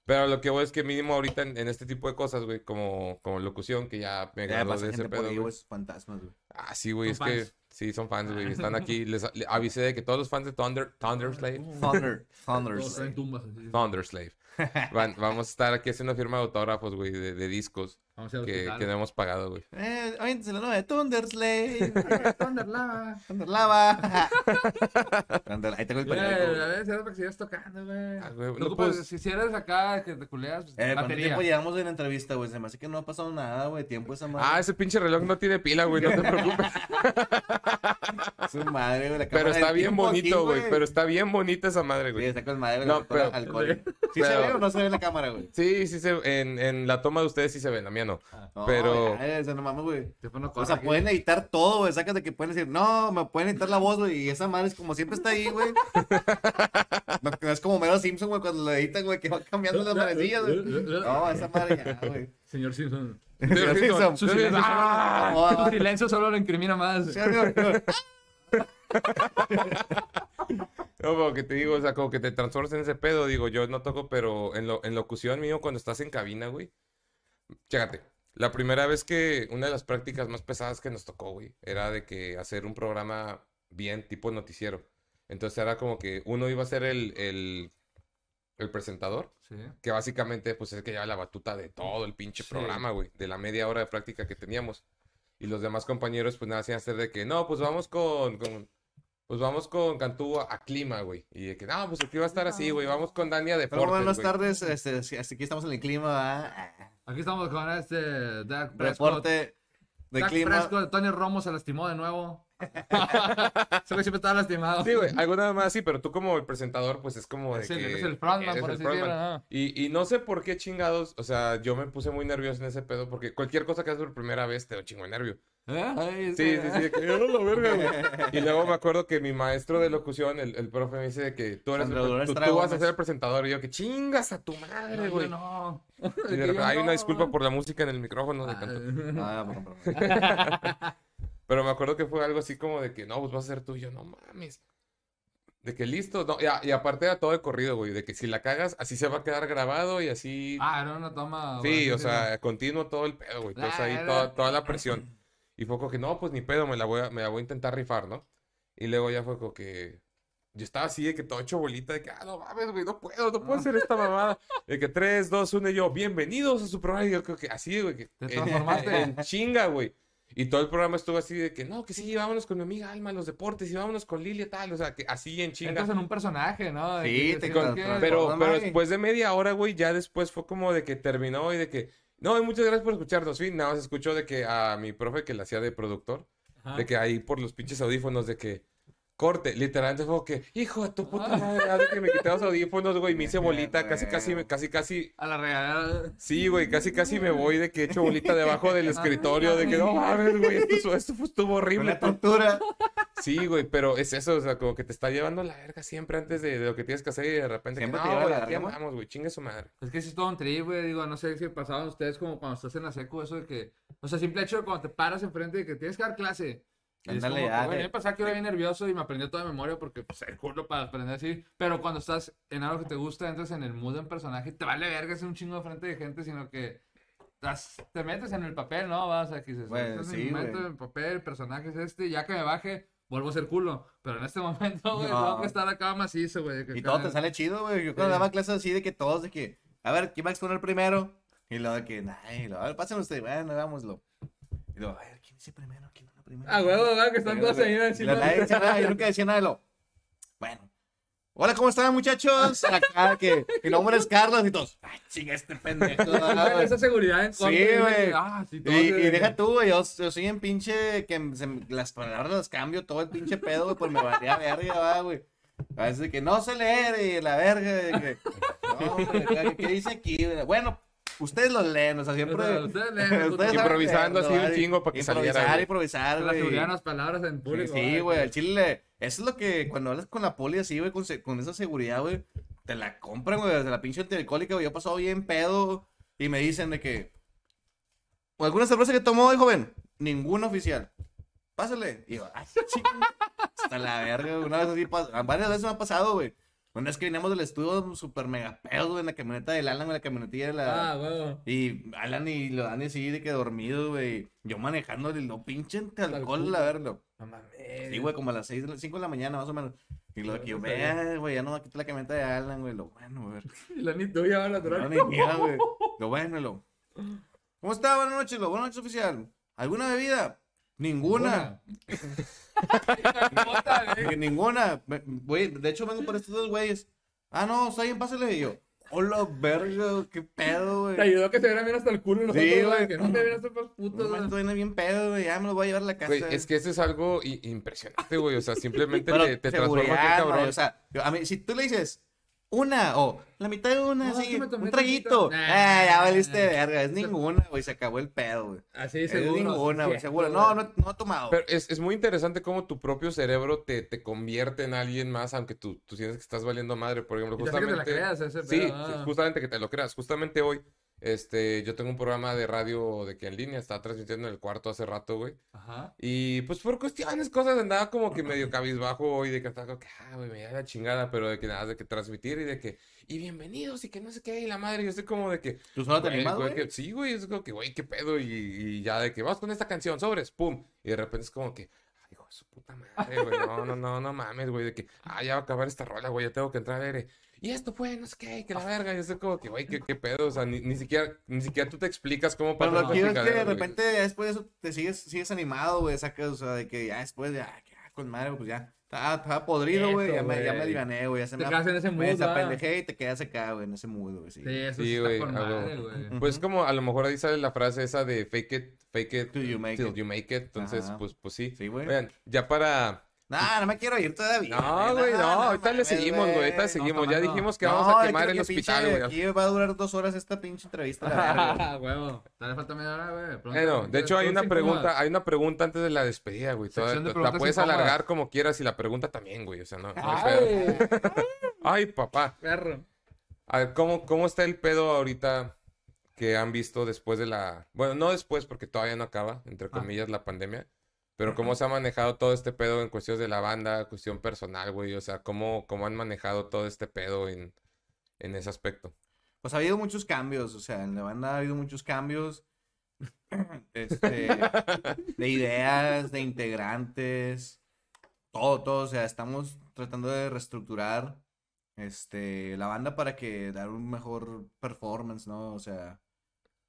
Pero lo que voy es que mínimo ahorita en, en este tipo de cosas, güey, como, como locución, que ya me Ya gradué pasa de ese pedo, güey, esos fantasmas, güey. Ah, sí, güey, es Son que fans. Sí, son fans, güey. Están aquí. Les, les avisé de que todos los fans de Thunder, Thunderslave, Thunder, Todos Thunders. traen tumbas así. Thunderslave, van- vamos a estar aquí haciendo firma de autógrafos, güey, de, de discos Vamos a que, que no hemos pagado, güey. Eh, aviéntense la nueva de Thunderslave. Thunderlava. Thunderlava. Thunder, ahí tengo el Eh, periódico. a ver, si para que sigas tocando, güey. Ah, güey, No ocupas- pues- si, si eres acá, que te culeas, pues, Eh, ¿cuánto batería. tiempo llevamos en la entrevista, güey? Se me hace que no ha pasado nada, güey. Tiempo esa madre. Ah, ese pinche reloj no tiene pila, güey, no te preocupes. Su madre, güey. la Pero está bien bonito, güey. Pero está bien bonita esa madre, Sí, güey. está con madre, güey. No, pero- alcohol. ¿Sí se ve o no se ve en la cámara, güey? Sí, sí, se, en, en la toma de ustedes sí se ve, la mía no. No, Pero- ya, o sea, no mames, güey. Te pone O sea, aquí. pueden editar todo, güey. Sacas de que pueden decir, no, me pueden editar la voz, güey. Y esa madre es como siempre está ahí, güey. No, no es como Mero Simpson, güey, cuando lo editan, güey, que va cambiando las manecillas, güey. No, esa madre ya, güey. Señor Simpson. Señor Simpson. Su silencio, Ah, solo, lo incrimina más. Sí, amigo, amigo. No, como que te digo, o sea, como que te transformas en ese pedo. Digo, yo no toco, pero en, lo, en locución mío, cuando estás en cabina, güey. Chécate, la primera vez que una de las prácticas más pesadas que nos tocó, güey, era de que hacer un programa bien, tipo noticiero. Entonces era como que uno iba a ser el, el, el presentador, Sí. que básicamente, pues es que lleva la batuta de todo el pinche Sí. programa, güey, de la media hora de práctica que teníamos. Y los demás compañeros, pues nada, hacían hacer de que, no, pues vamos con, con, pues vamos con Cantú a, a clima, güey. Y de que, no, pues aquí va a estar así, güey. Vamos con Dani a Pero deportes, buenas güey. tardes, este, sí, hasta aquí estamos en el clima, ¿verdad? Aquí estamos con este Dak Prescott. Reporte de Dak clima. Prescott, Tony Romo se lastimó de nuevo. Güey siempre estaba lastimado. Sí, güey, algo nada más así, pero tú como el presentador, pues es como de Es el, que... es el frontman, por el. Y, y no sé por qué chingados, o sea, yo me puse muy nervioso en ese pedo, porque cualquier cosa que haces por primera vez te da un chingo de nervio. Ay, Sí, sí, sí, de que "Ah, la verga, güey". Y luego me acuerdo que mi maestro de locución, el, el profe, me dice de que tú, eres el tú, tú vas a ser el presentador. Y yo, que chingas a tu madre, güey. no. Y de Que repente, yo hay una disculpa por la música en el micrófono de Cantú. Ah, bueno, pero- me acuerdo que fue algo así como de que, no, pues vas a ser tú. Y yo, no mames. De que listo. No, y, a- y aparte era todo de corrido, güey. De que si la cagas, así se va a quedar grabado y así. Ah, era una toma. sí, o sea, continuo todo el pedo, güey. Entonces ahí Ah, toda, toda la presión. Y fue como que, no, pues ni pedo, me la voy a, me la voy a intentar rifar, ¿no? Y luego ya fue como que. Yo estaba así de que todo hecho bolita, de que, ah, no mames, güey, no puedo, no puedo hacer esta mamada. De que 3, 2, 1 y yo, bienvenidos a su programa. Y yo creo que así, güey, que Te transformaste. en chinga, güey. Y todo el programa estuvo así de que, no, que sí, vámonos con mi amiga Alma a los deportes y vámonos con Lilia tal, o sea, que así en chinga. Entras en un personaje, ¿no? De Sí, que te con- que- Pero, pero después de media hora, güey, ya después fue como de que terminó y de que, no, y muchas gracias por escucharnos, fin, nada más escuchó de que a mi profe que la hacía de productor, Ajá. de que ahí por los pinches audífonos, de que, corte, literalmente fue que, hijo de tu puta madre, haz de que me quité los audífonos, güey, me hice bolita, casi, casi, me- casi, casi, A la regadera. sí, güey, casi, casi me voy de que he hecho bolita debajo del escritorio, de que, no mames, güey, esto, esto estuvo horrible. Una tortura. Sí, güey, pero es eso, o sea, como que te está llevando la verga siempre antes de, de lo que tienes que hacer y de repente, que, Siempre no, te lleva güey, la aquí verga, ¿no? andamos, güey, chingue su madre. Es que sí es todo un trip, güey. Digo, no sé si pasaban ustedes como cuando estás en la secu, eso de que. O sea, simple hecho de cuando te paras enfrente de que tienes que dar clase. Ándale, a mí me pasaba que iba bien nervioso y me aprendió toda de memoria porque, pues, el culo para aprender así. Pero cuando estás en algo que te gusta, entras en el mood en personaje, te vale verga hacer un chingo de frente de gente, sino que estás- te metes en el papel, ¿no? Vas a que dices, Güey, este es sí, mi momento, güey. el papel, el personaje es este, y ya que me baje, vuelvo a ser culo. Pero en este momento, güey, No. tengo que estar acá macizo, güey. Y todo te sale chido, güey. Yo cuando Sí. daba clases así de que todos de que, a ver, ¿quién va a exponer primero? Y luego de que, ay, y luego, a ver, pásenlo ustedes, bueno, hagámoslo. Y luego, a ver, ¿quién dice primero? Ah, huevo, güey, que están todos ahí encima. la- nadie decía nada, yo nunca decía nada de lo. Bueno. Hola, ¿cómo están, muchachos? Acá que mi nombre es Carlos y todos. Ay, chinga este pendejo. ah, güey". esa seguridad en Sí, güey. Ah, sí, Y, todo y deja tú, güey, yo, yo soy en pinche que se me- las palabras las cambio todo el pinche pedo, güey, pues me valía verga, va, güey. A veces que no sé leer y la verga, que, no, ¿qué, dice aquí? Bueno, ustedes lo leen, o sea, siempre... O sea, ustedes leen, puto. ustedes saben Improvisando así un chingo para que improvisar, saliera, güey. Improvisar, La güey. seguridad en las palabras en Sí, público. Sí, güey, al chile, eso es lo que cuando hablas con la poli así, güey, con, esa seguridad, güey, te la compran, güey, desde la pinche antialcohólica, güey, yo he pasado bien pedo y me dicen de que, ¿alguna cerveza que tomó hoy, joven? Ninguna oficial. Pásale. Y yo, ay, chinga, hasta la verga, güey, una vez así, varias veces me ha pasado, güey. Una vez que veníamos del estudio super mega pedo, güey, en la camioneta del Alan, güey, la camionetilla de la... Ah, huevo. Y Alan y lo dan así de que dormido, güey. Yo manejando, lo pinche alcohol, la verga. No mames. Sí, güey, como a las 6, 5 de la mañana, más o menos. Y lo de que yo, vea, güey, ya no me quito la camioneta de Alan, güey. Lo bueno, güey. Y la ni tuya va a la No, ni güey. Lo bueno, lo. ¿Cómo está? Buenas noches, lo. Buenas noches, oficial. ¿Alguna bebida? Ninguna. Dije, Ninguna. Güey, de hecho, vengo por estos dos güeyes. Ah, no, está bien, pásale. Y yo, hola, verga, qué pedo, Te güey. ayudó que se vieran bien hasta el culo. los Sí, otros, güey. Que no te vieran estos putos. No, güey. estoy bien pedo, güey. Ya me lo voy a llevar a la casa. Güey, es que eso es algo impresionante, güey. O sea, simplemente Pero te, te transforma cabrón. O sea, yo- a mí, si tú le dices una o la mitad de una, No, así, un traguito. Nah. Ah, ya valiste verga. Es ninguna, güey. Se acabó el pedo, güey. Así, Es seguro. ninguna, güey. Seguro. No, no, no he tomado. Pero es, es muy interesante cómo tu propio cerebro te, te convierte en alguien más, aunque tú, tú sientes que estás valiendo madre. Por ejemplo, Y te hace que te la justamente. creas, ese Sí, pedo, sí, ah. justamente que te lo creas. Justamente hoy, este, yo tengo un programa de radio de que en línea estaba transmitiendo en el cuarto hace rato, güey. Ajá. Y pues por cuestiones, cosas, andaba como que medio cabizbajo hoy, de que estaba como que, ah, güey, me da la chingada, pero de que nada, de que transmitir y de que, y bienvenidos y que no sé qué, y la madre, yo estoy como de que, ¿Tú solo te güey, animas, güey, güey? que- sí, güey, es como que, güey, qué pedo, y, y ya de que, vamos con esta canción, sobres, pum, y de repente es como que, ay, hijo de su puta madre, güey, no, no, no, no mames, güey, de que, ah, ya va a acabar esta rola, güey, ya tengo que entrar a ver, y esto fue, no sé qué, que la verga, yo estoy como que, güey, qué, qué pedo, o sea, ni, ni siquiera, ni siquiera tú te explicas cómo Pero pasa lo esa chido es que de güey. repente ya después de eso te sigues, sigues animado, güey. Sacas, o sea, de que ya después, ya, ya con madre, pues ya. Estaba, estaba podrido, güey. Ya me, ya me aliviané, güey. Ya se Te me, quedas en ese me mood, desapendejé y te quedas acá, güey, en ese mood, güey. Sí. Sí, eso Sí, sí, güey, está con a huevo. madre, güey. Pues como a lo mejor ahí sale la frase esa de fake it, fake it Till you make till it. you make it. Entonces, Ajá. pues, pues sí. Sí, güey. Oigan, ya para. Nah, no me quiero ir todavía. No, güey, no, ahorita le seguimos, güey. Ahorita seguimos. Ya dijimos que No, vamos a quemar que- el hospital, güey. Aquí va a durar dos horas esta pinche entrevista. Ah, huevo. Dale falta media hora, güey. Bueno, de hecho hay una pregunta, hay una pregunta antes de la despedida, güey. La puedes alargar como quieras y la pregunta también, güey. O sea, no. no hay pedo. Ay, Ay, papá. perro. A ver, ¿cómo, ¿cómo está el pedo ahorita que han visto después de la... Bueno, no después porque todavía no acaba, entre Ah. comillas, la pandemia. Pero cómo se ha manejado todo este pedo en cuestiones de la banda, cuestión personal, güey. O sea, cómo, cómo han manejado todo este pedo en, en ese aspecto. Pues ha habido muchos cambios, o sea, en la banda ha habido muchos cambios. Este, de ideas, de integrantes, todo, todo, o sea, estamos tratando de reestructurar este, la banda para que dar un mejor performance, ¿no? O sea,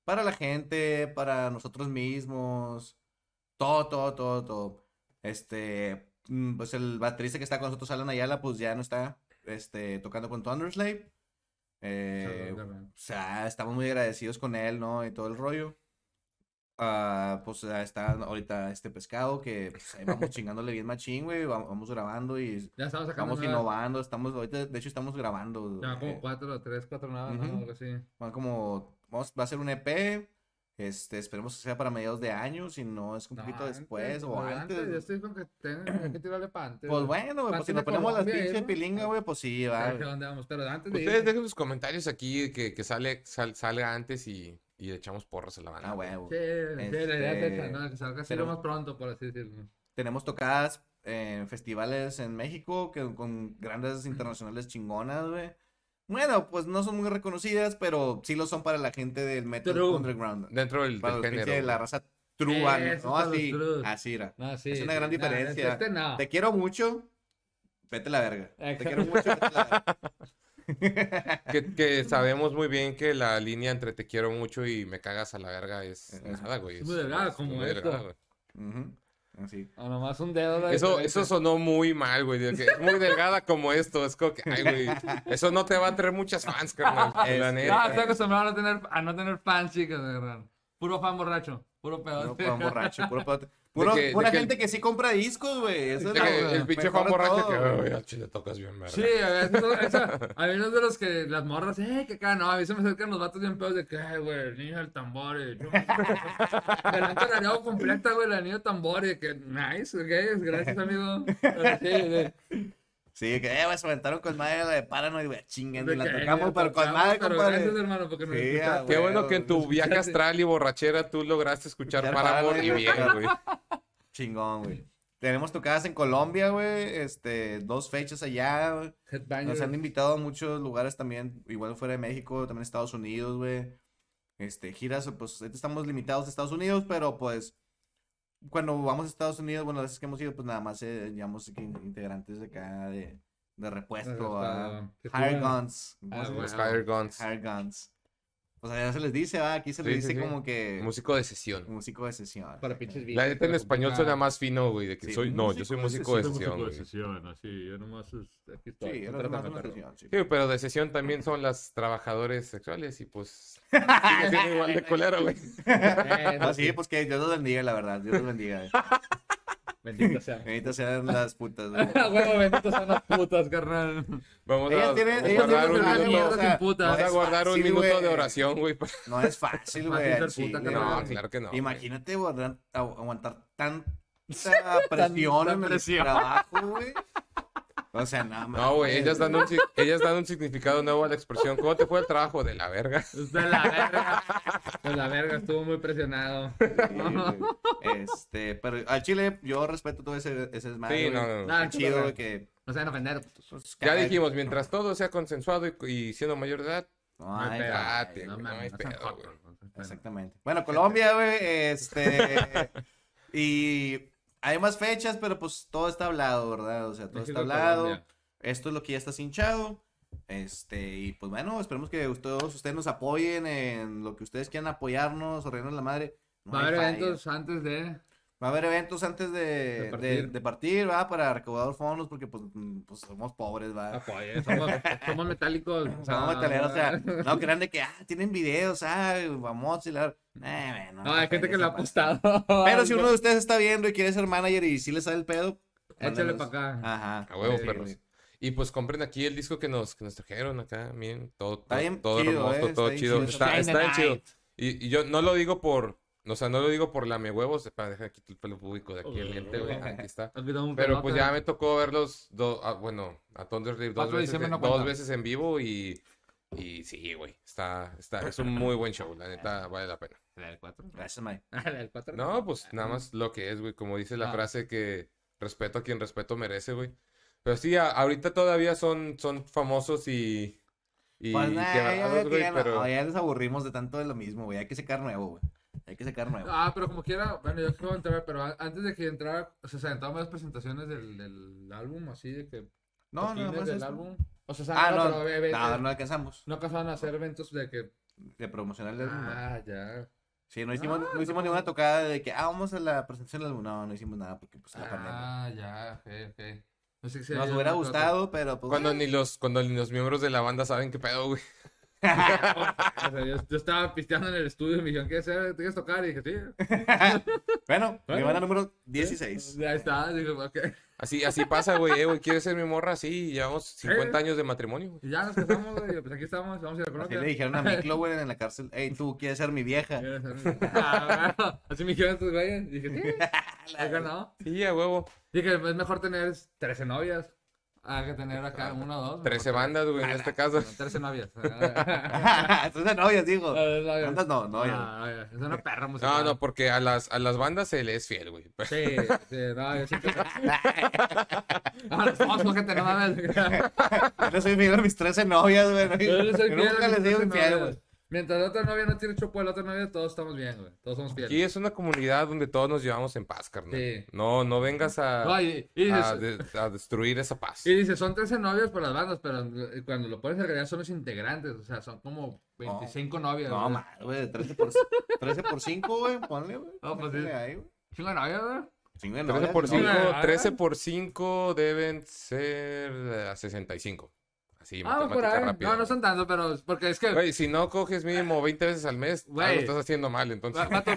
para la gente, para nosotros mismos, todo, todo, todo, todo. Este, mm, pues el baterista que está con nosotros, Alan Ayala, pues ya no está, este, tocando con Thunderslave. Eh, o sea, estamos muy agradecidos con él, ¿no? Y todo el rollo. Ah, pues está ahorita este pescado que pues, ahí vamos chingándole bien machín, güey. va- Vamos grabando y Ya estamos estamos innovando. Estamos, ahorita, de hecho, estamos grabando. Ya, como eh, cuatro, tres, cuatro nuevas, Ujú. ¿no? Algo así. van como, vamos, va a ser un EP. Este, esperemos que sea para mediados de año, si no es un No, poquito antes, después o antes. Yo estoy con que tengo que tirarle para antes. Pues bueno, güey, pues si nos ponemos las pinches ¿no? pilinga, güey, pues sí, va. Pero antes de Ustedes ir. dejen sus comentarios aquí que, que sale, sal- salga antes y, y echamos porras a la banda. Ah, huevo. Sí, sí, la idea es Este, esa, ¿no? Que salga así pero- lo más pronto, por así decirlo. Tenemos tocadas en festivales en México que con grandes internacionales chingonas, güey. Bueno, pues no son muy reconocidas, pero sí lo son para la gente del metal True. underground. Dentro del, Para del los género. de la raza trua, Eso ¿no? Así, true. así era. No, sí, Es una gran No, diferencia. Este no. Te quiero mucho, vete a la verga. Te quiero mucho, vete a la verga. Que, que sabemos muy bien que la línea entre te quiero mucho y me cagas a la verga es Es- nada, güey. es muy delgada, como muy esto. delgada, güey. Ujú, Así. O nomás un dedo. la Eso, diferencia. eso sonó muy mal, güey. de que es muy delgada como esto. Es como que, ay, güey. Eso no te va a traer muchas fans, carnal. La Es- No, neta. estoy acostumbrado a no tener, a no tener fans, chicas, de verdad. Puro fan borracho. Puro pedo. Puro pan borracho, puro pedote. Puro- que- pura que el- gente que sí compra discos, güey. Eso es el pinche Juan borracho que, güey. chile tocas bien, verga. Sí, a veces, no- esa- a mí no es de los que las morras, eh, que acá, no, a mí se me acercan los vatos bien pedos de que, ay, güey, el niño del tambor, y la completa, güey, la del tambor, y que, nice, ok, gracias, amigo. Pero sí, sí, Sí, que eh, güey, se aventaron con madre de Paranoid, güey, chinguen, y la tocamos, pero con madre, compadre. Gracias, hermano, porque nos Sí, escuchaste. ah, Qué güey. bueno que en tu viaje astral y borrachera tú lograste escuchar Escuchar Paramore y bien, güey. Chingón, güey. Tenemos tocadas en Colombia, güey, este, dos fechas allá, güey. Nos han invitado a muchos lugares también, igual fuera de México, también Estados Unidos, güey. Este, giras, pues estamos limitados a Estados Unidos, pero pues cuando vamos a Estados Unidos, bueno, las veces que hemos ido, pues nada más eh, llevamos aquí integrantes de acá de, de repuesto a suban. Guns. ¿Cómo Ah, Fire Guns. Guns. Pues allá se les dice, ¿va? Aquí se les Sí, sí, dice sí. como que Músico de sesión. músico de sesión. Para pinches La neta en español suena más fino, güey, de que Sí, soy... No, yo soy músico de sesión, güey. sesión, así, yo nomás aquí estoy. Sí, era contrátame, más una sesión, sí. Sí, pero de sesión también son las trabajadores sexuales y pues... Sigue siendo igual de culero, güey. Eh, Ah, sí, pues que Dios los bendiga, la verdad. Dios los bendiga. Bendito sea. Bendito sean las putas, güey. Ah, huevo, benditos son las putas, carnal. Vamos Ellas a tienen- a ellas guardar un minuto... o sea, putas. Vamos a guardar un fácil, minuto güey. de oración, güey. pa- No es fácil, güey. Puta. No, claro que no. Imagínate aguantar, agu- aguantar tanta presión en el presión. trabajo, güey. O sea, no, No, güey, ellas dan, un, ellas dan un significado nuevo a la expresión. ¿Cómo te fue el trabajo? De la verga. De la verga. De la verga, estuvo muy presionado. Sí. Este, pero al chile yo respeto todo ese, ese desmadre, Sí, no, no, no. Chido, que... No se van a ofender. pues, Ya cada- dijimos, mientras todo sea consensuado y, y siendo mayor de edad, No, hay pedo. No hay pedo. Exactamente. Bueno, Colombia, güey, este... y hay más fechas, pero pues todo está hablado, ¿verdad? O sea, todo México, está hablado. Colombia. Esto es lo que ya está hinchado. Este, y pues bueno, esperemos que todos ustedes nos apoyen en lo que ustedes quieran apoyarnos o reírnos la madre. No Va a haber eventos antes de. Va a haber eventos antes de, De partir. de partir, va, para recaudar fondos, porque pues, mm, pues somos pobres, va. Apoye, somos, somos metálicos. o sea, Somos metaleros, o sea, no crean de que, ah, tienen videos, ah, vamos y la... Eh, no, No, hay gente que le ha apostado. Pero si uno de ustedes está viendo y quiere ser manager y sí le sale el pedo, Échale para acá. Ajá. A huevo, Sí, perros. Y pues compren aquí el disco que nos, que nos trajeron acá, miren, todo, todo, bien todo chido, hermoso, eh, todo está chido. chido. Está, está bien chido. y yo no lo digo por, o sea, no lo digo por lame huevos, para dejar aquí el pelo público de aquí el diente, güey, aquí está. Pero pues ya me tocó verlos, do- ah, bueno, a Thunderslave dos, 4 de veces, no dos veces en vivo y, y sí, güey, está, está, es un muy buen show, la neta vale la pena. ¿La del 4? Gracias, Mike. ¿La del 4? No, pues nada más lo que es, güey, como dice la Ah. frase que respeto a quien respeto merece, güey. Pero sí, a- ahorita todavía son, son famosos y, y Pues nada, ya, quebrados, que güey, ya, no- pero... ya les aburrimos de tanto de lo mismo, güey. Hay que sacar nuevo, güey. Hay que sacar nuevo. Ah, pero como quiera, bueno, yo de entrar, pero antes de que entrara, o sea, se aventaban varias presentaciones del, del álbum, así de que. No, no, más del álbum. O sea, Ah, no, no, pero no, no alcanzamos. no alcanzaban a hacer eventos de que. De promocionar el álbum. no. Ah, ya. Sí, no hicimos, Ah, no hicimos no. ninguna tocada de que, ah, vamos a la presentación del álbum. No, no hicimos nada porque, pues, la pandemia. Ah, ya, ok, ok. No sé si Nos hubiera gustado, pero, pues, Cuando eh. ni los, cuando ni los miembros de la banda saben qué pedo, güey. O sea, yo, yo estaba pisteando en el estudio y me dijeron, ¿qué hacer? ¿Quieres tocar? Y dije, sí. Bueno, mi Bueno. banda número 16. Ahí está. Dije, ok. Así, así pasa, güey, eh, güey, ¿quieres ser mi morra? Sí, llevamos 50 Eh. años de matrimonio, güey. Y ya nos casamos, güey. Pues aquí estamos, vamos a ir a Así Colombia. le dijeron a Miklo, güey, en la cárcel, hey, tú quieres ser mi vieja. ¿Quieres ser- Ah, bueno, Así me dijeron estos güeyes. Dije, sí. No. Sí, a huevo. Dije, es mejor tener 13 novias. Ah, que tener acá una o dos. 13 bandas, güey, en este caso. 13 novias. Entonces, novias, digo. Bandas no, novias. Es una perra No, musical. no, porque a las, a las bandas se les es fiel, güey. Sí, sí, no, yo siempre. Nos vamos, gente, no mames. Yo no soy fiel a mis 13 novias, güey. Yo no soy fiel nunca a mis les digo 13 infiel, novias. Mientras la otra novia no tiene chopo, la otra novia, todos estamos bien, güey. Todos somos fieles. Aquí es una comunidad donde todos nos llevamos en paz, carnal. Sí. No, no vengas a, No, y, y a, dices, de- a destruir esa paz. y dice, son 13 novias por las bandas, pero cuando lo pones en realidad son los integrantes, o sea, son como 25 novias. No, mal, güey. 13 por, 13 por 5, güey. Ponle, güey. No, pues sí. Ahí, güey. Chingo de novias, güey. Cinco de 13 novias, por no, 5, güey. 13 por 5 deben ser eh, a 65. Así, Ah, por matemática ahí. rápida. No, no son tantos, pero porque es que. Güey, si no coges mínimo 20 veces al mes, Güey. algo estás haciendo mal, entonces. Va- vato,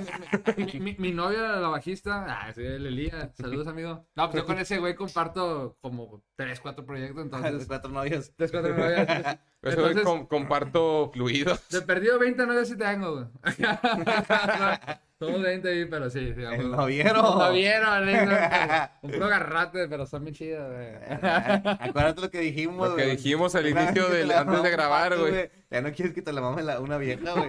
mi, mi- mi- mi novia, la bajista, ah, sí, el Elías, saludos amigo. No, pues yo con ese güey comparto como 3, 4 proyectos, Los entonces, cuatro novias. 3, 4 novias. Pues, güey, Entonces- com- comparto fluidos. De perdido 20 novias sí tengo, güey. Somos 20 ahí, pero sí, vamos. noviero. No vieron, un puro garrate, pero son bien chidos, güey. Acuérdate lo que dijimos, Lo que dijimos al inicio del- antes de grabar, güey. Ya no quieres que te la mame la- una vieja, güey.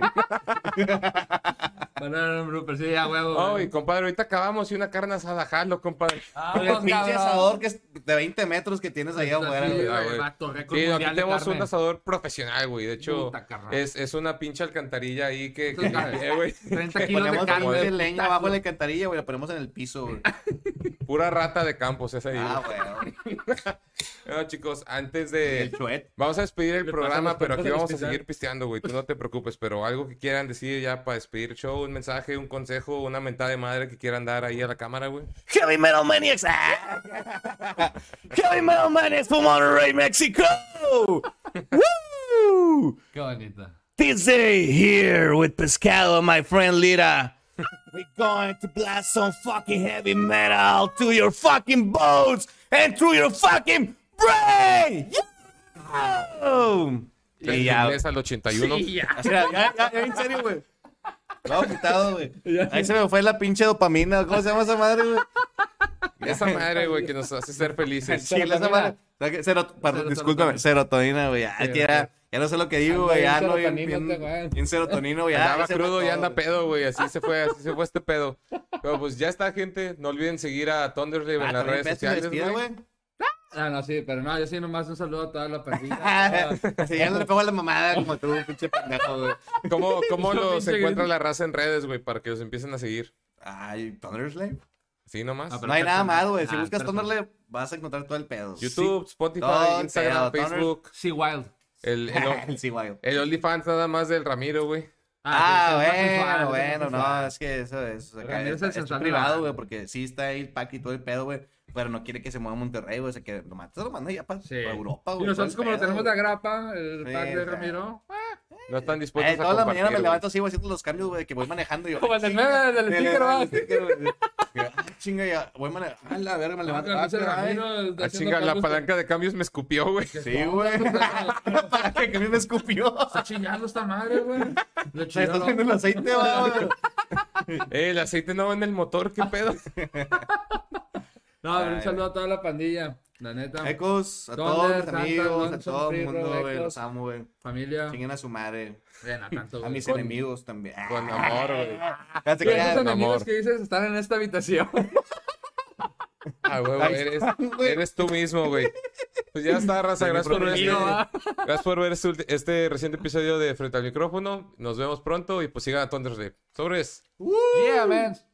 Bueno, no, no, pero sí, a huevo. Ay, güey. compadre, ahorita acabamos y una carne asada, jalo, compadre. Con el pinche cabrón. asador que es de 20 metros que tienes ahí afuera, Sí, güey. Ah, récord Sí, aquí tenemos un asador profesional, güey. De hecho, es, es una pinche alcantarilla ahí que, que güey. 30 kilos de Ponemos carne. de de leña abajo de la alcantarilla, güey. La ponemos en el piso, güey. Pura rata de campos esa ahí. Ah. Bueno, chicos, antes de... El chuet. Vamos a despedir el programa, pero aquí vamos a seguir pisteando, güey. Tú no te preocupes, pero algo que quieran decir ya para despedir show, un mensaje, un consejo, una mentada de madre que quieran dar ahí a la cámara, güey. Heavy Metal Maniacs! ah! Heavy Metal Maniacs from Monterrey, Mexico! Woo! Qué bonita. This day here with Pescado, my friend Lira. We're going to blast some fucking heavy metal to your fucking bones and through your fucking brain! Yeah! Y ya, al 81. Sí, ya. O sea, ya, ya, ya, en serio, güey. Todo quitado, güey. Ahí se me fue la pinche dopamina. ¿Cómo se llama esa madre, güey? Esa madre, güey, que nos hace ser felices. Sí, esa madre. Perdón, Serotonina. discúlpame, serotonina, güey. Ya, Sí, que ya, no sé lo que digo, güey. Ya Anda no, bien bien, serotonino bien, güey. serotonino, Andaba crudo y anda pedo, güey. Así se fue, así se fue este pedo. Pero pues ya está, gente. No olviden seguir a Thunderslave Ah, en las también redes sociales, güey. güey. Ah, no, sí, pero no, yo sí nomás un saludo a toda la pandilla. Si ya no le pego la mamada como tú, pinche pendejo, güey. ¿Cómo, cómo los encuentra la raza en redes, güey? Para que los empiecen a seguir. Ay, Thunderslave. ¿Sí nomás? Ah, No hay nada mal, güey. Si Ah, buscas. Thunderslave, vas a encontrar todo el pedo. YouTube, Spotify, Todo Instagram, pedo, Thunder- Facebook. Sí, Wild. El, el, El el OnlyFans nada más del Ramiro, güey. Ah, sensual, bueno, bueno, no, es que eso es, acá Ramiro es el es, privado, güey, porque sí está ahí el pack y todo el pedo, güey, pero no quiere que se mueva a Monterrey, güey, o sea, que lo mata, se lo manda ya para Sí. Europa, Y güey. nosotros, todo como lo tenemos de agrapa, el Sí, pack de. Ramiro. No están dispuestos Eh, a toda la mañana me levanto así, güey, haciendo los cambios, güey, que voy manejando y yo. Como ah, el del del sticker, levanto, güey. Ah, Chinga, ya, voy manejando. Ah, la verga, me levanto. Ah, güey. Ah, haciendo chinga, la cambios, palanca de cambios me escupió, güey. Sí, güey. Para que a mí me escupió. Está chingando esta madre, güey. Le Se chilló está el aceite, güey. Eh, el aceite no va en el motor, ¿qué pedo? No, un saludo a toda la pandilla. La neta. Ecos, a todos mis Santa, amigos, a todo el mundo, güey, los amo, güey. Familia. Chinguen a su madre. A tanto, A güey. mis Con- enemigos también. Con amor, güey. Esos enemigos amor. que dices están en esta habitación. Ah, güey, eres, eres tú mismo, güey. Pues ya está, raza. Mi Gracias por, ver este, gracias por ver este, este reciente episodio de Frente al Micrófono. Nos vemos pronto y pues sigan a Thunderslip. Sobres. Yeah, man.